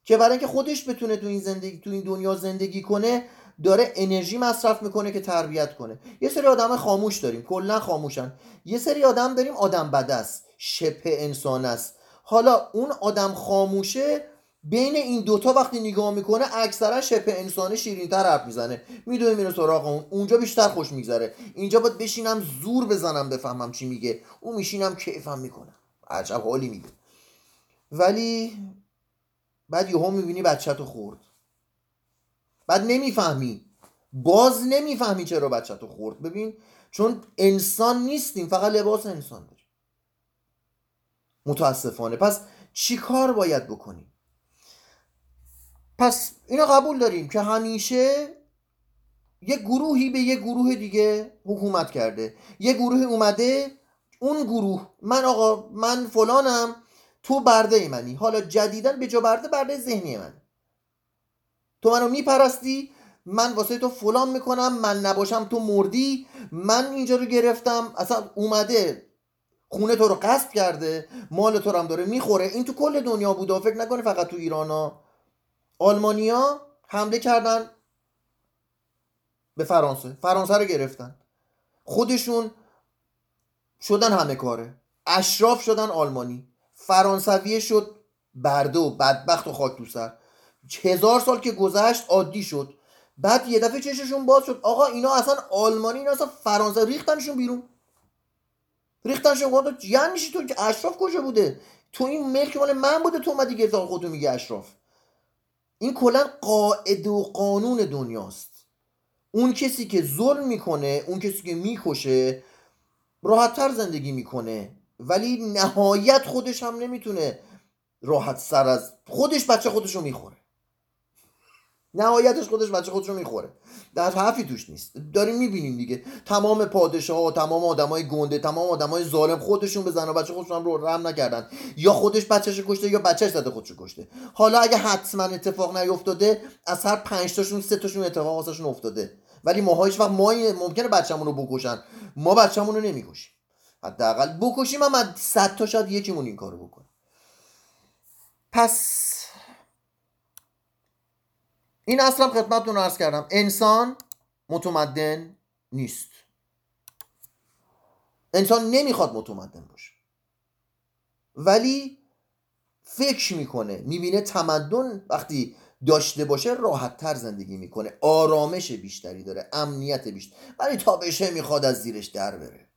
که برای اینکه خودش بتونه تو این زندگی تو این دنیا زندگی کنه داره انرژی مصرف می‌کنه که تربیت کنه. یه سری آدم خاموش داریم کلا خاموشن. یه سری آدم داریم آدم بد است شبه انسان است. حالا اون آدم خاموشه بین این دوتا وقتی نگاه می‌کنه اکثرا شبه انسانه شیرینتر حرف می‌زنه. می‌دونه میره سراغ اون. اونجا بیشتر خوش میگذره. اینجا باید بشینم زور بزنم بفهمم چی میگه. اون میشینم کیفم می‌کنم. عجب حالی میگه ولی بعد یهو می‌بینی بچه تو خورد. بعد نمی‌فهمی. باز نمی‌فهمی چرا بچه تو خورد. ببین چون انسان نیستیم فقط لباس انسان داریم. متاسفانه. پس چی کار باید بکنیم؟ پس اینو قبول داریم که همیشه یه گروهی به یه گروه دیگه حکومت کرده. یه گروه اومده اون گروه من آقا من فلانم تو برده منی. حالا جدیدن به جا برده برده ذهنی من تو منو میپرستی من واسه تو فلان می‌کنم من نباشم تو مردی. من اینجا رو گرفتم اصلا اومده خونه تو رو قصد کرده مال تو رو هم داره می‌خوره. این تو کل دنیا بوده فکر نکنه فقط تو ایران ها. آلمانیا حمله کردن به فرانسه. فرانسه رو گرفتن. خودشون شدن همه کاره. اشراف شدن آلمانی. فرانسویه شد برده و بدبخت و خاک تو سر. هزار سال که گذشت عادی شد. بعد یه دفعه چششون باز شد. آقا اینا اصلا آلمانی اینا اصلا فرانسه ریختنشون بیرون. ریختنشون گفت یعنی تو؟ که اشراف کجا بوده؟ تو این ملک مال من بوده. تو اومدی گرفت خودتو میگه اشراف. این کلا قاعده و قانون دنیاست. اون کسی که ظلم می‌کنه اون کسی که می‌کشه راحتتر زندگی می‌کنه. ولی نهایت خودش هم نمی‌تونه راحت سر از خودش بچه خودشو می‌خوره. نهایتش خودش بچه خودشو می‌خوره. در حرفی توش نیست. داریم می‌بینیم دیگه. تمام پادشاه ها تمام آدمای گنده تمام آدمای ظالم خودشون به زن و بچه خودشون رو رحم نکردن. یا خودش بچهش کشته یا بچهش زده خودشو کشته. حالا اگه حتما اتفاق نیفتاده از هر پنج تاشون سه تاشون اتفاق واسهشون افتاده. ولی ما هیچ وقت ما ممکنه بچه‌مون رو بکشن. ما بچه‌مون رو نمی‌کشیم. حداقل بکشیم از صد تا شاید یکیمون این کارو بکنه. پس این اصلا خدمتتون عرض کردم. انسان متمدن نیست. انسان نمی‌خواد متمدن باشه. ولی فکر می‌کنه می‌بینه تمدن وقتی داشته باشه راحت تر زندگی می‌کنه. آرامش بیشتری داره امنیت بیشتر. ولی تا بشه می‌خواد از زیرش در بره.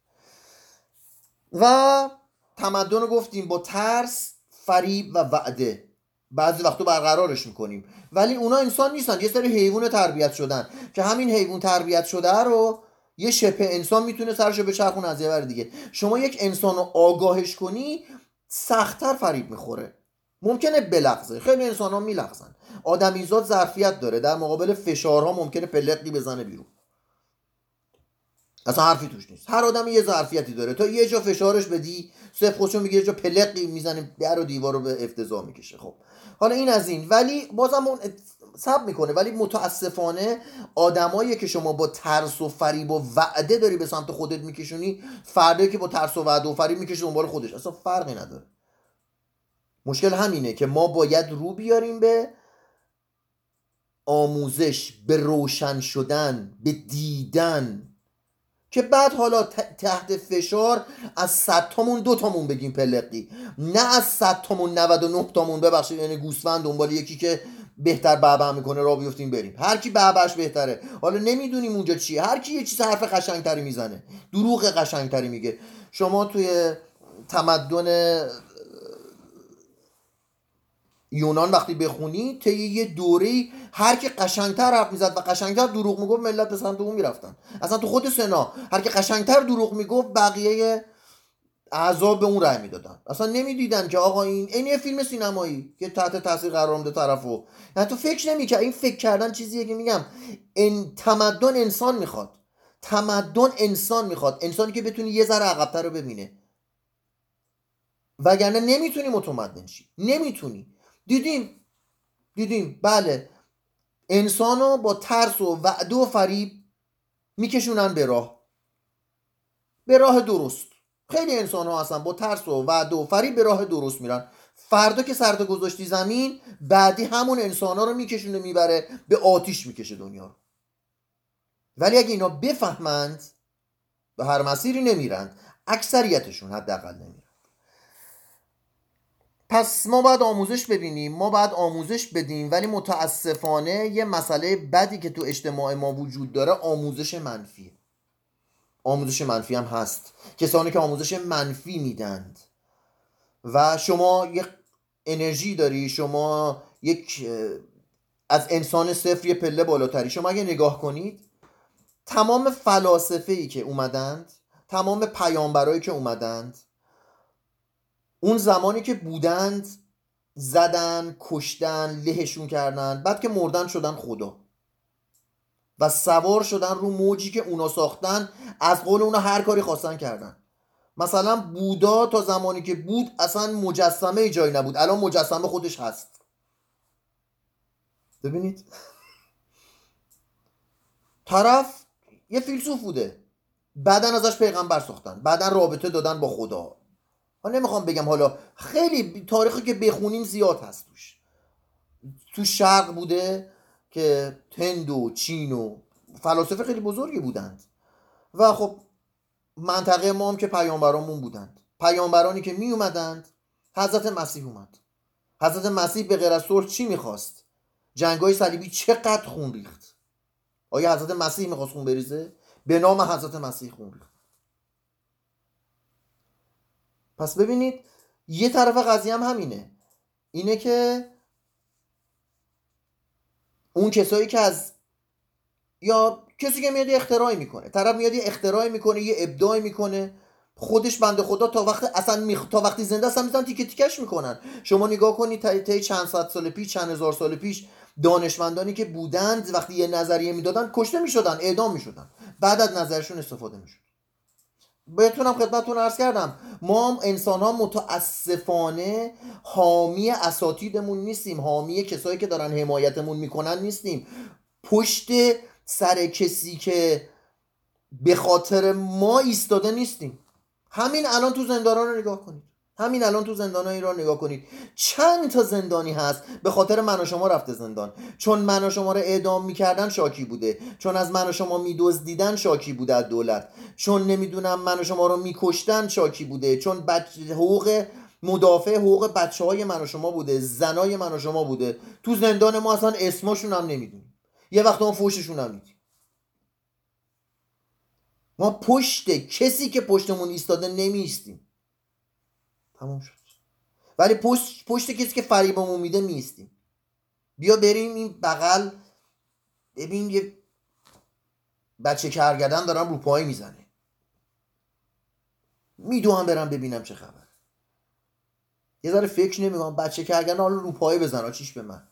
و تمدن رو گفتیم با ترس فریب و وعده. بعضی وقتا برقرارش می‌کنیم. ولی اونا انسان نیستن یه سری حیوان تربیت شدن. که همین حیوان تربیت شده رو یه شبه انسان می‌تونه سرشو به چرخون از یه دیگه. شما یک انسان رو آگاهش کنی سختتر فریب می‌خوره. ممکنه بلغزه. خیلی انسان ها میلغزن. آدمیزاد ظرفیت داره. در مقابل فشارها ممکنه پلقی بزنه بیرون. اصلا حرفی توش نیست. هر آدمی یه ظرفیتی داره. تا یه جا فشارش بدی صف خودشو میگه یه جا پلقی می‌زنه در و دیوار رو به افتضاح می‌کشه. خب. حالا این از این. ولی بازم اون سب می‌کنه. ولی متاسفانه آدمایی که شما با ترس و فریب و وعده داری به سمت خودت میکشونی فردا که با ترس و وعده و فریب می‌کشه دنبال خودش. اصلا فرقی نداره. مشکل همینه که ما باید رو بیاریم به آموزش به روشن شدن به دیدن. که بعد حالا تحت فشار از 100 تامون دو تامون بگیم پلقی. نه از 100 تامون 99 تامون ببخشید یعنی گوسفند دنبال یکی که بهتر بابا می‌کنه را بیفتیم بریم. هر کی باباش بهتره. حالا نمی‌دونیم اونجا چیه. هر کی یه چیز حرف قشنگتری می‌زنه. دروغ قشنگتری میگه. شما توی تمدن یونان وقتی بخونی طی یه دوره هر کی قشنگتر حرف می‌زد و قشنگتر دروغ می‌گفت ملت به سمت اون می‌رفتن. اصلا تو خود سنا هر کی قشنگتر دروغ می‌گفت بقیه اعضا به اون رأی می‌دادن. اصلا نمی‌دیدن که آقا این این یه فیلم سینمایی که تحت تاثیر قرار میده طرفو. یعنی تو فکر نمی‌کرد این فکر کردن چیزیه که میگم این تمدن انسان می‌خواد. تمدن انسان می‌خواد. انسانی که بتونی یه ذره عقبتر رو ببینه. وگرنه نمی‌تونی متمدن شی. نمی‌تونی. دیدیم. دیدیم. بله. انسان رو با ترس و وعده و فریب میکشونن به راه. به راه درست. خیلی انسان ها هستن با ترس و وعده و فریب به راه درست میرن. فردا که سرد گذاشتی زمین بعدی همون انسان ها رو میکشونه می‌بره به آتیش می‌کشه دنیا رو. ولی اگه اینا بفهمند به هر مسیری نمیرند اکثریتشون حداقل نمیرند پس ما باید آموزش ببینیم ما باید آموزش بدیم ولی متاسفانه یه مسئله بدی که تو اجتماع ما وجود داره آموزش منفیه. آموزش منفی هم هست. کسانی که آموزش منفی میدند. و شما یک انرژی داری شما یک از انسان صفر یه پله بالاتری. شما اگه نگاه کنید تمام فلاسفه ای که اومدند تمام پیامبرایی که اومدند اون زمانی که بودند زدن کشتن لهشون کردن بعد که مردن شدن خدا. و سوار شدن رو موجی که اونا ساختن از قول اونا هر کاری خواستن کردن. مثلا بودا تا زمانی که بود اصلا مجسمه جایی نبود. الان مجسمه خودش هست. ببینید. طرف یه فیلسوف بوده. بعدا ازش پیغمبر ساختن. بعدا رابطه دادن با خدا. ها نمی‌خوام بگم حالا خیلی تاریخی که بخونیم زیاد هست توش. تو شرق بوده که هند و چین و فلاسفه خیلی بزرگی بودند. و خب منطقه ما هم که پیامبرامون بودند. پیامبرانی که می اومدند حضرت مسیح اومد. حضرت مسیح به غیر چی می‌خواست؟ جنگای صلیبی چقدر خون ریخت؟ آیا حضرت مسیح می‌خواست خون بریزه؟ به نام حضرت مسیح خون ریخت. پس ببینید یه طرف قضیه هم همینه. اینه که اون کسایی که از یا کسی که میاد اختراعی می‌کنه. طرف میاد اختراعی می‌کنه یه ابداعی می‌کنه. خودش بنده خدا تا وقت اصلا میخ... تا وقتی زنده اصلا می‌تونن تیکه تیکش می‌کنن. شما نگاه کنید تا تا چند صد سال پیش چند هزار سال پیش دانشمندانی که بودند وقتی یه نظریه می‌دادن کشته می‌شدن اعدام می‌شدن. بعد از نظرشون استفاده می‌شد. بهتونم خدمتتون عرض کردم. ما انسان ها متاسفانه حامی اساتیدمون نیستیم. حامی کسایی که دارن حمایتمون می‌کنن نیستیم. پشت سر کسی که به خاطر ما ایستاده نیستیم. همین الان تو زندان رو نگاه کنید. همین الان تو زندان ایران نگاه کنید. چند تا زندانی هست به خاطر من و شما رفته زندان. چون من و شما رو اعدام می‌کردن شاکی بوده. چون از من و شما میدزدیدن شاکی بوده از دولت. چون نمی‌دونم من و شما رو میکشتن شاکی بوده. چون بچ... حقوق مدافع حقوق بچه های من و شما بوده. زنای من و شما بوده. تو زندان ما اصلا اسمشون هم نمی‌دونیم. یه وقت ما فوششون هم میدیم. ما پشت کسی که پشتمون ایستاده نمیستیم تموم شد. ولی پشت, پشت کسی که فریبمون میده میستیم بیا بریم این بغل. ببین یه بچه کرگردن دارم رو پای می‌زنه. میدوهم برم ببینم چه خبر یه ذره فکر نمی‌کنم بچه کرگردن حالا رو پای بزن چیش به من؟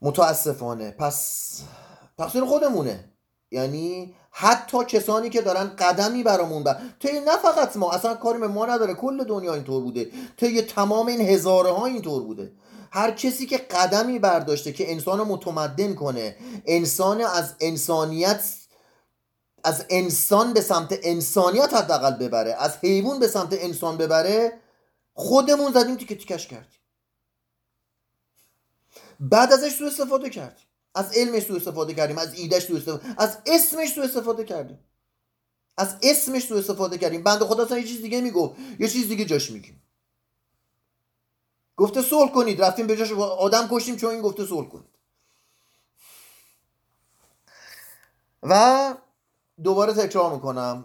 متاسفانه. پس تقصیر خودمونه. یعنی حتی کسانی که دارن قدمی برامون بر طی نه فقط ما اصلا کاری به ما نداره. کل دنیا اینطور بوده. طی تمام این هزاره ها اینطور بوده. هر کسی که قدمی برداشته که انسان رو متمدن کنه انسان از انسانیت از انسان به سمت انسانیت حداقل ببره از حیوان به سمت انسان ببره خودمون زدیم تیکه تیکش کردیم بعد ازش سو استفاده کردیم از علمش سو استفاده کردیم از ایدهش سو استفاده از اسمش سو استفاده کردیم. از اسمش سو استفاده کردیم. بنده خدا اصلا یه چیز دیگه می‌گفت. یه چیز دیگه جاش میگیم. گفته صلح کنید. رفتیم به جاش آدم کشتیم چون این گفته صلح کنید. و دوباره تکرار می‌کنم.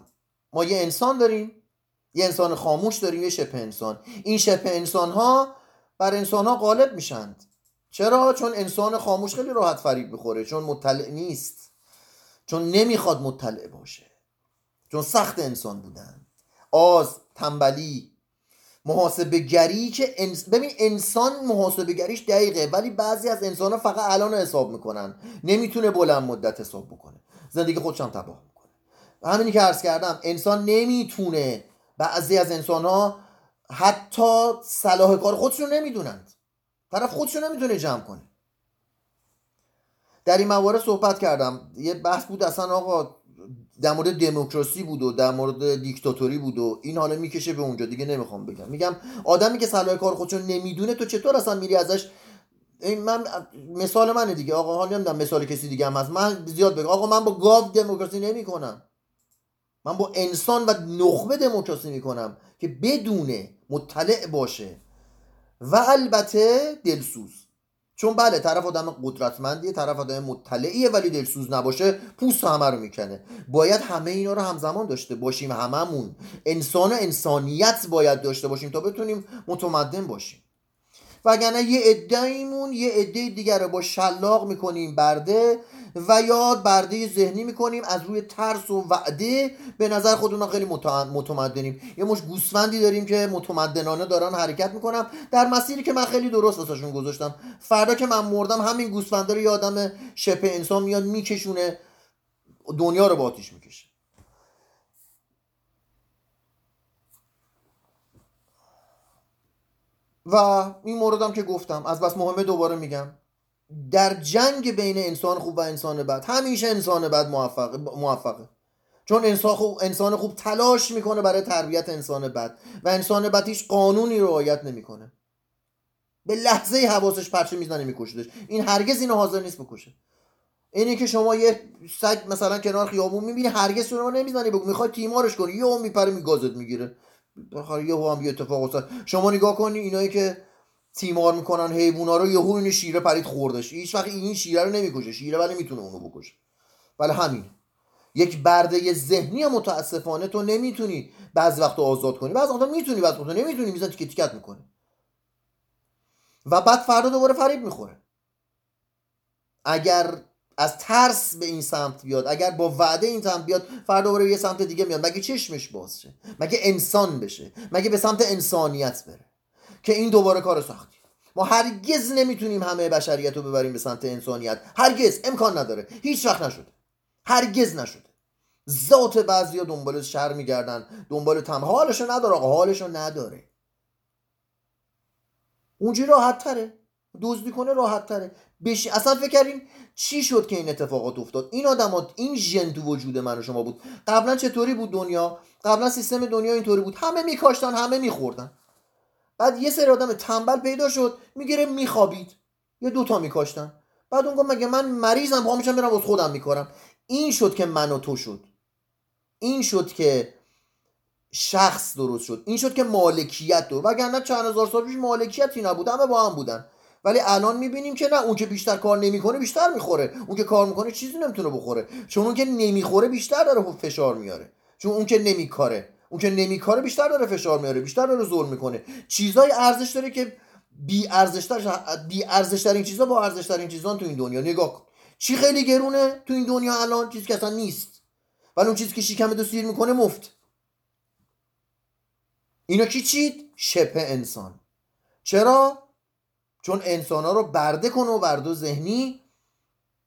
ما یه انسان داریم. یه انسان خاموش داریم. یه شبه انسان. این شبه انسان ها بر انسان ها غالب میشند. چرا؟ چون انسان خاموش خیلی راحت فریب می‌خوره چون مطلع نیست چون نمی‌خواد مطلع باشه چون سخت انسان بودن. آز تنبلی محاسبه گری که ببین انسان محاسبه گریش دقیقه ولی بعضی از انسان ها فقط الان حساب می‌کنن. نمی‌تونه بلند مدت حساب بکنه. زندگی خودش هم تباه می‌کنه. همینی که عرض کردم انسان نمی‌تونه بعضی از انسان ها حتی صلاح کار خودشون نمی‌دونند. طرف خودشو نمی‌تونه جمع کنه. در این موارد صحبت کردم. یه بحث بود اصلا آقا در مورد دموکراسی بود و در مورد دیکتاتوری بود و این حالا می‌کشه به اونجا. دیگه نمی‌خوام بگم. میگم آدمی که صلاح کار خودشو نمی‌دونه تو چطور اصلا میری ازش؟ این من مثال منه دیگه. آقا حالا نمی‌دونم مثال کسی دیگه هم هست. من زیاد بگم. آقا من با گاو دموکراسی نمی‌کنم. من با انسان و نخبه دموکراسی می‌کنم که بدونه مطلع باشه. و البته دلسوز. چون بله طرف آدم قدرتمندیه طرف آدم مطلعیه ولی دلسوز نباشه پوست همه رو می‌کنه. باید همه اینا رو همزمان داشته باشیم هممون. انسان و انسانیت باید داشته باشیم تا بتونیم متمدن باشیم. وگرنه یه عدهایمون یه عده دیگر رو با شلاق می‌کنیم برده و یا برده ذهنی می‌کنیم از روی ترس و وعده به نظر خودمون خیلی متمدنیم. یه مش گوسفندی داریم که متمدنانه دارن حرکت می‌کنم در مسیری که من خیلی درست واسهشون گذاشتم. فردا که من مردم همین گوسفنده رو یه آدم شبه انسان میاد میکشونه. دنیا رو با آتیش می‌کشه. و این موردم که گفتم از بس مهمه دوباره میگم. در جنگ بین انسان خوب و انسان بد همیشه انسان بد موفق موفقه. چون انسان خوب انسان خوب تلاش می‌کنه برای تربیت انسان بد و انسان بد هیچ قانونی رعایت نمی‌کنه. به لحظه حواسش پرچه می‌زنه میکشدش این هرگز اینو حاضر نیست بکشه. اینی که شما یه سگ مثلا کنار خیابون می‌بینی هرگز رو نمی‌زنی بگو می‌خوای تیمارش کنی. یه میپره میگازت می‌گیره. بخاطر یه هم یه اتفاق افتاد. شما نگاه کنی اینایی که تیمار می‌کنن حیوونا رو یهو این شیره پرید خوردش. هیچ وقت این شیره رو نمی‌کشه شیره ولی می‌تونه اونو بکشه. ولی همین. یک برده ذهنی متاسفانه تو نمی‌تونی بعض وقت آزاد کنی. بعض وقت می‌تونی بعض وقت نمی‌تونی میزن تیکت تیکت می‌کنه و بعد فردا دوباره فریب می‌خوره. اگر از ترس به این سمت بیاد اگر با وعده این سمت بیاد فردا دوباره یه سمت دیگه میاد. مگه چشمش باز شه؟ مگه انسان بشه؟ مگه به سمت انسانیت بره؟ که این دوباره کار سختی. ما هرگز نمی‌تونیم همه بشریت رو ببریم به سمت انسانیت. هرگز. امکان نداره. هیچ وقت نشده. هرگز نشده. ذات بعضی ها دنبال شر میگردن. دنبال تم حالشو نداره آقا. حالشو نداره. اونجوری راحت تره دزدی کنه راحت تره بش... اصلا فکر کردین چی شد که این اتفاقات افتاد؟ این آدمات این ژن تو وجود من و شما بود. قبلا چطوری بود دنیا؟ قبلا سیستم دنیا اینطوری بود. همه میکاشتن همه میخوردن. بعد یه سری آدم تنبل پیدا شد می‌گیره میخوابید. یه دوتا میکاشتن. بعد اون گفت مگه من مریضم پا میشم برم از خودم میکارم. این شد که من و تو شد. این شد که شخص درست شد. این شد که مالکیت دور وگرنه چند هزار سال پیش مالکیتی نبود همه با هم بودن. ولی الان می‌بینیم که نه اون که بیشتر کار نمی‌کنه بیشتر می‌خوره. اون که کار می‌کنه چیزی نمی‌تونه بخوره. چون اون که نمی‌خوره بیشتر داره فشار میاره. چون اون که نمیکاره. اون که نمیکاره بیشتر داره فشار میاره بیشتر داره زور می‌کنه. چیزای ارزش داره که بی ارزشتر بی ارزش این چیزا با ارزش این چیزا تو این دنیا. نگاه کن. چی خیلی گرونه تو این دنیا الان؟ چیزی که اصلا نیست. ولی اون چیزی که شکم دو سیر می‌کنه مفت. اینا کی چید؟ شبه انسان. چرا؟ چون انسان ها رو برده کنه و برده ذهنی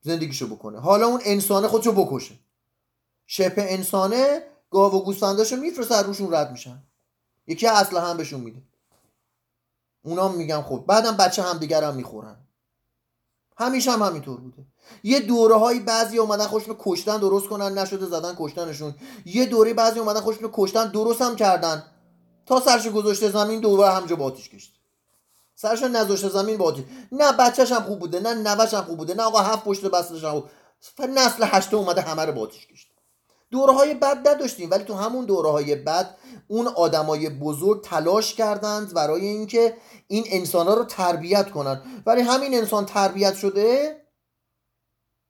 زندگیشو بکنه. حالا اون انسانه خودشو بکشه. شبه انسانه گاو و گوسفنداشو میفرسته روشون رد میشن. یکی اصلا هم بهشون میده. اونا میگن خب بعدم بچه هم دیگر هم می‌خورن. همیشه هم همینطور بوده. یه دوره هایی بعضی اومدن خوشون کشتن درست کنن نشده زدن کشتنشون. یه دوره بعضی اومدن خوشون کشتن درست هم کردن. تا سرش گذاشته زمین دوره همجا باتیش کشت. سرش نذاشته زمین باتیش نه بچهش هم خوب بوده نه نوش هم خوب بوده نه آقا هفت پشت بستش هم نسل هشته اومده همه رو باتیش کشت. دوره های بد نداشتیم ولی تو همون دوره های بد اون آدمای بزرگ تلاش کردند برای اینکه این انسان ها رو تربیت کنن. ولی همین انسان تربیت شده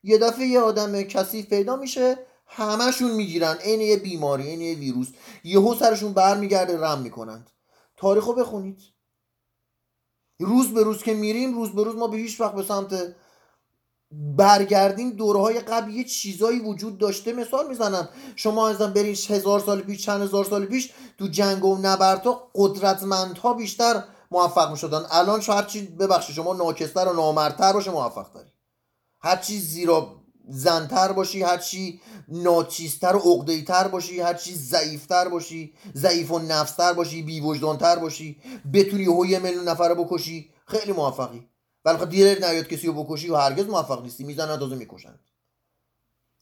یه دفعه یه آدم کثیف پیدا میشه همشون می‌گیرن. عین یه بیماری عین یه ویروس. یهو سرشون برمیگرده رم می‌کنند. تاریخو بخونید. روز به روز که میریم روز به روز ما به هیچ وقت به سمت برگردیم دوره های قبل یه چیزایی وجود داشته. مثال می‌زنم شما ازم برین هزار سال پیش چند هزار سال پیش تو جنگ و نبردها قدرتمندها بیشتر موفق می‌شدن. الان شو هرچی ببخشید شما ناکستر و نامرتر باشه موفق داری هرچی زیرا زنتر باشی هرچی ناچیزتر و عقده‌ای‌تر باشی هرچی ضعیفتر باشی ضعیف و نفستر باشی بی باشی بتونی یه میلیون نفر بکشی خیلی موفقی. ولی خب دیره نیاد کسی رو بکشی و هرگز موفق نیستی. می‌زنن تازه می‌کشن.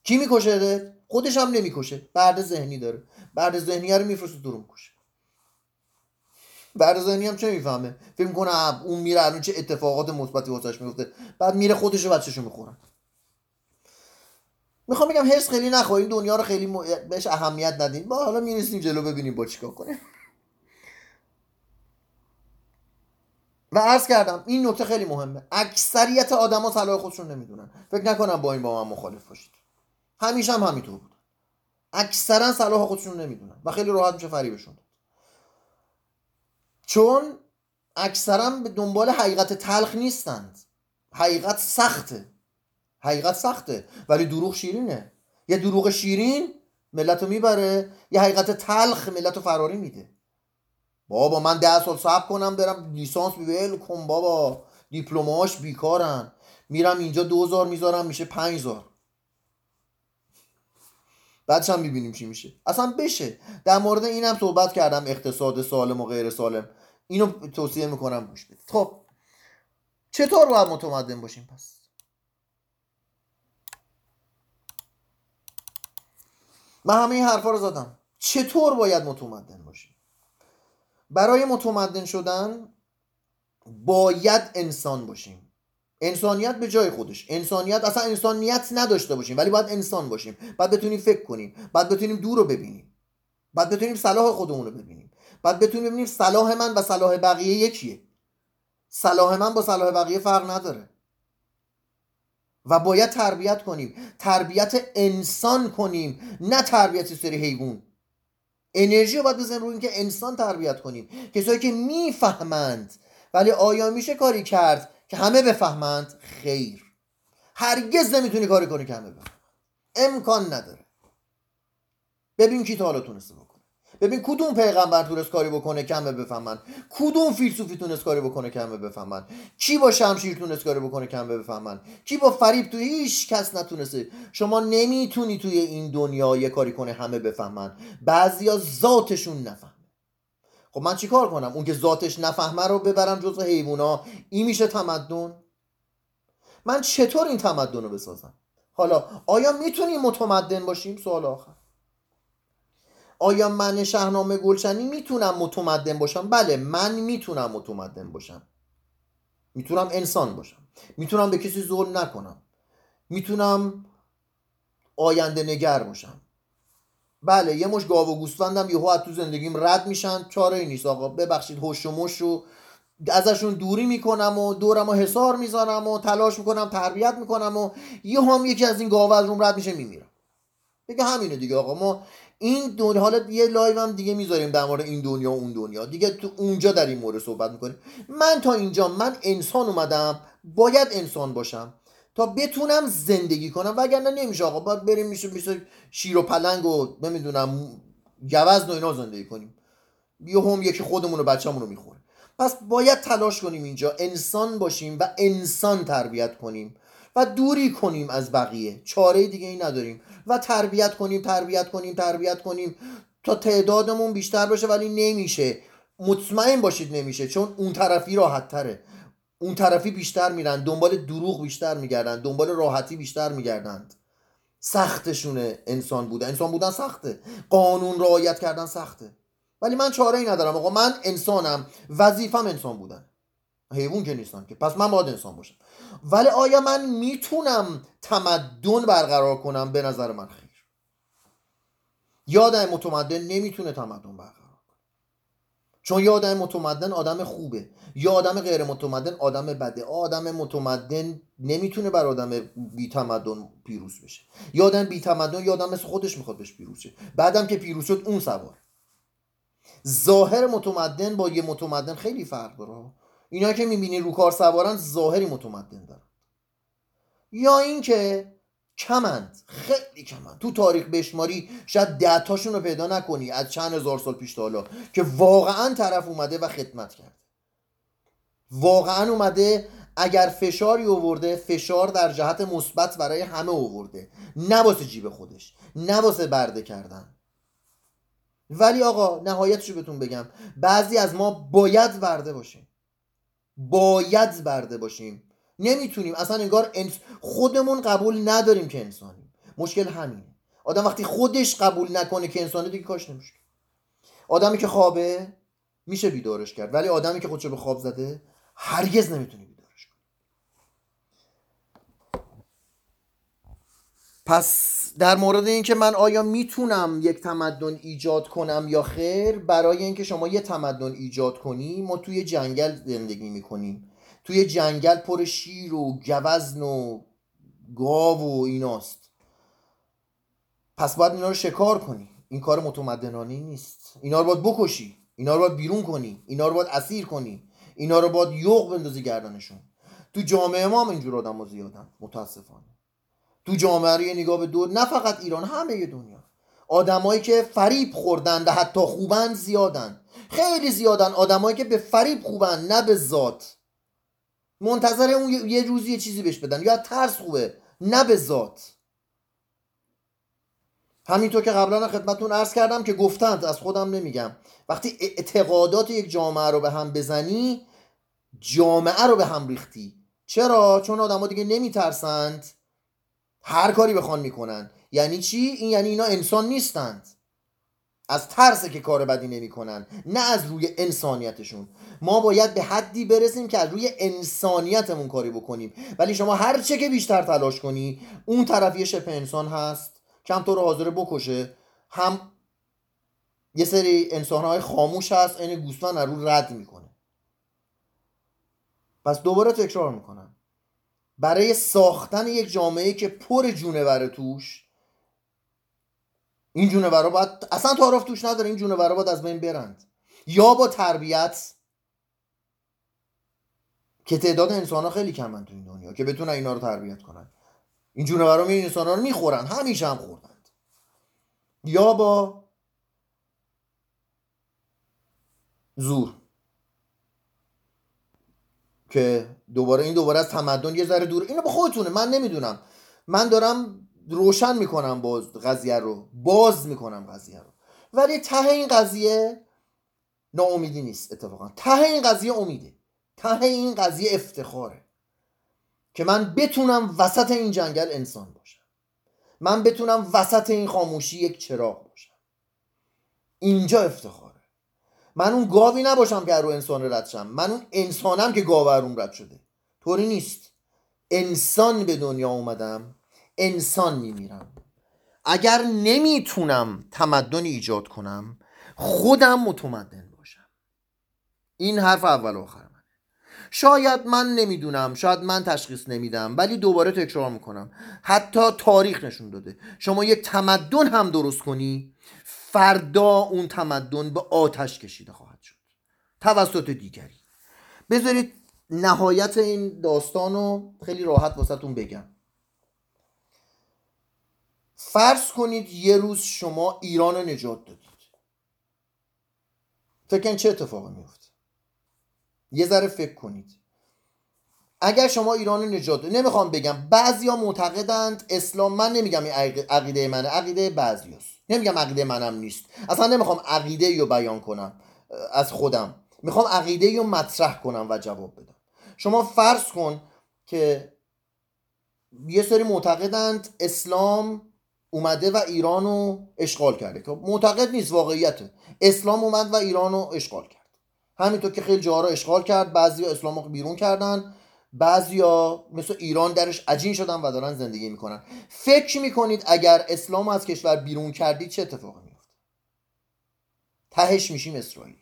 کی می‌کشه خودش هم نمی‌کشه. بعد ذهنی داره. بعد ذهنی رو میفرسته دورو می‌کشه بعد ذهنی هم چه می‌فهمه؟ فکر کنه اون میره الان چه اتفاقات مثبتی واسش میفته. بعد میره خودش و بچه‌شو می‌خورن می‌خوام بگم هرس خیلی نخوا این دنیا رو خیلی بهش اهمیت ندیم با حالا می‌رسیم جلو ببینیم با چیکار کنه و عرض کردم این نکته خیلی مهمه. اکثریت آدما صلاح خودشون نمی‌دونن. فکر نکنم با این با من مخالف باشید. همیشه هم همینطور بود. اکثرا صلاح خودشون نمی‌دونن و خیلی راحت میشه فریبشون چون اکثرا به دنبال حقیقت تلخ نیستند. حقیقت سخته. حقیقت سخته. ولی دروغ شیرینه. یه دروغ شیرین ملت رو می‌بره یه حقیقت تلخ ملت رو فراری میده. بابا من ده سال صبر کنم برم لیسانس بیول کن بابا. دیپلماش بیکارن. میرم اینجا دوزار می‌ذارم میشه پنج بعدش هم می‌بینیم چی میشه. اصلا بشه. در مورد اینم صحبت کردم اقتصاد سالم و غیر سالم. اینو توصیه می‌کنم گوش خب چطور باید متمدن باشیم پس؟ من همه این حرفا رو زدم. چطور باید متمدن باشیم؟ برای متمدن شدن باید انسان باشیم. انسانیت به جای خودش. انسانیت اصلا انسانیت نداشته باشیم ولی باید انسان باشیم. باید بتونیم فکر کنیم. باید بتونیم دور رو ببینیم. باید بتونیم صلاح خودمون رو ببینیم. باید بتونیم ببینیم صلاح من و صلاح بقیه یکیه. صلاح من با صلاح بقیه فرق نداره. و باید تربیت کنیم. تربیت انسان کنیم. نه تربیت سری حیوان. انرژی رو باید بزنیم روی اینکه انسان تربیت کنیم. کسایی که می‌فهمند ولی آیا میشه کاری کرد که همه بفهمند؟ خیر. هرگز نمی‌تونی کاری کنی که همه بفهمند. امکان نداره. ببین کی تا حالا تونسته ببین کدوم پیغمبر تونست کاری بکنه؟ که همه بفهمن. کدوم فیلسوفی تونست کاری بکنه؟ که همه بفهمن. کی با شمشیر تونست کاری بکنه؟ که همه بفهمن. کی با فریب تو هیچ کس نتونسته. شما نمی‌تونی توی این دنیا یه کاری کنه همه بفهمن. بعضیا ذاتشون نفهم خب من چیکار کنم؟ اون که ذاتش نفهمه رو ببرم جزو حیوونا این میشه تمدن؟ من چطور این تمدن رو بسازم؟ حالا آیا می‌تونیم متمدن باشیم؟ سوال آخر. آیا من شهنامه گلشنی می‌تونم متمدن باشم؟ بله من می‌تونم متمدن باشم. می‌تونم انسان باشم. می‌تونم به کسی ظلم نکنم. می‌تونم آینده نگر باشم. بله یه مش گاو و گوسفندم یهو از تو زندگیم رد میشن. چاره ای نیست آقا. ببخشید هوش و مش رو ازشون دوری می‌کنم و دورم و حصار می‌ذارم و تلاش می‌کنم تربیت می‌کنم و یه هم یکی از این گاو از روم رد میشه میمیرم. دیگه همینه دیگه آقا. ما این دنیا حالا یه live هم دیگه می‌ذاریم در مورد این دنیا و اون دنیا. دیگه تو اونجا در این مورد صحبت می‌کنیم. من تا اینجا من انسان اومدم. باید انسان باشم تا بتونم زندگی کنم. وگرنه نمیشه آقا. باید بریم میشه میشه شیر و پلنگ و نمی‌دونم گوزن و اینا زندگی کنیم. یه هم یکی خودمون و بچه‌مون رو می‌خوره پس باید تلاش کنیم اینجا. انسان باشیم و انسان تربیت کنیم. و دوری کنیم از بقیه. چاره دیگه ای نداریم. و تربیت کنیم تربیت کنیم تربیت کنیم تا تعدادمون بیشتر بشه ولی نمیشه. مطمئن باشید نمیشه چون اون طرفی راحت تره. اون طرفی بیشتر میرن. دنبال دروغ بیشتر میگردن. دنبال راحتی بیشتر میگردند. سختشونه انسان بودن. انسان بودن سخته. قانون رعایت کردن سخته. ولی من چاره ای ندارم آقا. من انسانم. وظیفم انسان بودن. حیوان که نیستم که. پس من باید انسان باشم. ولی آیا من می‌تونم تمدن برقرار کنم؟ به نظر من خیر. یادم متمدن نمی‌تونه تمدن برقرار چون یه آدم متمدن آدم خوبه. یا آدم غیر متمدن آدم بده. آدم متمدن نمی‌تونه بر آدم بی تمدن پیروز بشه. یا آدم بی تمدن یا آدم مثل خودش می‌خواد بهش پیروز شه. بعدم که پیروز شد اون سوار. ظاهر متمدن با یه متمدن خیلی فرق داره. اینا که می‌بینی رو کار سوارن ظاهری متمدن دارن. یا اینکه کمند خیلی کمند. تو تاریخ بشماری شاید ده تاشون رو پیدا نکنی از چند هزار سال پیش تا حالا که واقعا طرف اومده و خدمت کرده. واقعا اومده اگر فشاری اوورده فشار در جهت مثبت برای همه اوورده نه جیب خودش نه برده کردن. ولی آقا نهایتشو بهتون بگم بعضی از ما باید برده باشیم. باید برده باشیم. نمی‌تونیم. اصلا انگار انس... خودمون قبول نداریم که انسانیم. مشکل همینه. آدم وقتی خودش قبول نکنه که انسانه دیگه کاش نمیشه. آدمی که خوابه میشه بیدارش کرد. ولی آدمی که خودشو به خواب زده هرگز نمی‌تونی بیدارش کنی پس در مورد اینکه من آیا می‌تونم یک تمدن ایجاد کنم یا خیر برای اینکه شما یه تمدن ایجاد کنی ما توی جنگل زندگی می‌کنیم. توی جنگل پر شیر و گوزن و گاو و ایناست. پس باید اینا رو شکار کنی. این کار متمدنانه نیست. اینا رو باید بکشی. اینا رو باید بیرون کنی. اینا رو باید اسیر کنی. اینا رو باید یوغ بندازی گردنشون. تو جامعه ما هم اینجور آدم ها زیادن. متاسفانه. تو جامعه رو یه نگاه به دور نه فقط ایران همه دنیا. آدمایی که فریب خوردن و حتی خوبن زیادن. خیلی زیادن آدمایی که به فریب خوبن نه به ذات. منتظر اون یه روزی یه چیزی بهش بدن. یا ترس خوبه نه به ذات. همینطور که قبلا خدمتون عرض کردم که گفتند از خودم نمیگم. وقتی اعتقادات یک جامعه رو به هم بزنی جامعه رو به هم ریختی. چرا؟ چون آدما دیگه نمیترسند. هر کاری بخوان می‌کنن. یعنی چی؟ این یعنی اینا انسان نیستند. از ترس که کار بدی نمی‌کنن نه از روی انسانیتشون. ما باید به حدی برسیم که از روی انسانیتمون کاری بکنیم. ولی شما هر چه که بیشتر تلاش کنی اون طرف یه شبه انسان هست کم تو رو حاضر بکشه. هم یه سری انسان های خاموش هست این گوسفند رو رد می‌کنه. پس دوباره تکرار می‌کنم. برای ساختن یک جامعه که پر جونور توش این جونورا باید اصلا تعارف توش نداره این جونورا باید از بین برند. یا با تربیت که تعداد انسان ها خیلی کمن تو این دنیا که بتونن اینا رو تربیت کنن. این جونورا می انسان ها رو می‌خورن همیشه هم خوردند. یا با زور که دوباره این دوباره از تمدن یه ذره دور. اینو به خودتونه. من نمی‌دونم. من دارم روشن می‌کنم باز قضیه رو. باز می‌کنم قضیه رو. ولی ته این قضیه ناامیدی نیست اتفاقا. ته این قضیه امیده. ته این قضیه افتخاره. که من بتونم وسط این جنگل انسان باشم. من بتونم وسط این خاموشی یک چراغ باشم. اینجا افتخاره. من اون گاوی نباشم که رو انسان رد شم. من اون انسانم که گاو اون رد شده. طوری نیست. انسان به دنیا اومدم انسان میمیرم. اگر نمی‌تونم تمدن ایجاد کنم خودم متمدن باشم. این حرف اول و آخر منه. شاید من نمی‌دونم شاید من تشخیص نمیدم ولی دوباره تکرار می‌کنم. حتی تاریخ نشون داده. شما یک تمدن هم درست کنی فردا اون تمدن به آتش کشیده خواهد شد. توسط دیگری. بذارید نهایت این داستان رو خیلی راحت واسهتون بگم. فرض کنید یه روز شما ایران رو نجات دادید. فکر چه اتفاقی میفته یه ذره فکر کنید. اگر شما ایران رو نجات دادید نمی‌خوام بگم بعضیا معتقدند اسلام من نمیگم این عقیده منه عقیده بعضیاست. نمیگم عقیده منم نیست. اصلا نمی‌خوام عقیده رو بیان کنم از خودم. می‌خوام عقیده رو مطرح کنم و جواب بدم. شما فرض کن که یه سری معتقدند اسلام اومده و ایران رو اشغال کرده. که معتقد نیست واقعیته. اسلام اومد و ایران رو اشغال کرد. همینطور که خیلی جاها رو اشغال کرد بعضی اسلام رو بیرون کردن. بعضیا مثل ایران درش عجین شدن و دارن زندگی می‌کنن. فکر می‌کنید اگر اسلام از کشور بیرون کردید چه اتفاقی میفته تهش میشیم اسرائیل.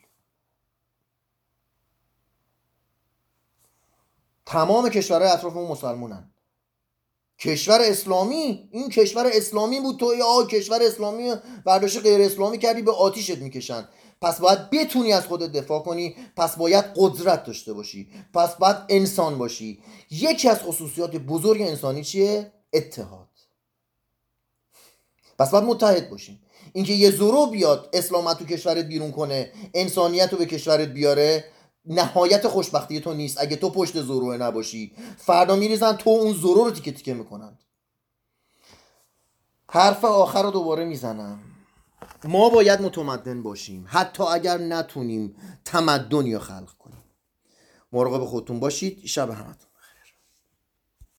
تمام کشورهای اطرافمون مسلمونن. کشور اسلامی؟ این کشور اسلامی بود تو. یا کشور اسلامی برداشت غیر اسلامی کردی به آتیشت می‌کشن. پس باید بتونی از خودت دفاع کنی پس باید قدرت داشته باشی پس باید انسان باشی. یکی از خصوصیات بزرگ انسانی چیه؟ اتحاد. پس باید متحد باشیم اینکه یه زورو بیاد اسلامت تو کشورت بیرون کنه انسانیت رو به کشورت بیاره نهایت خوشبختی تو نیست. اگه تو پشت زروه نباشی فردا میریزن تو اون زورو رو تیکه تیکه می‌کنند حرف آخر رو دوباره می‌زنم. ما باید متمدن باشیم. حتی اگر نتونیم تمدنی رو خلق کنیم. مراقب خودتون باشید. شب همتون.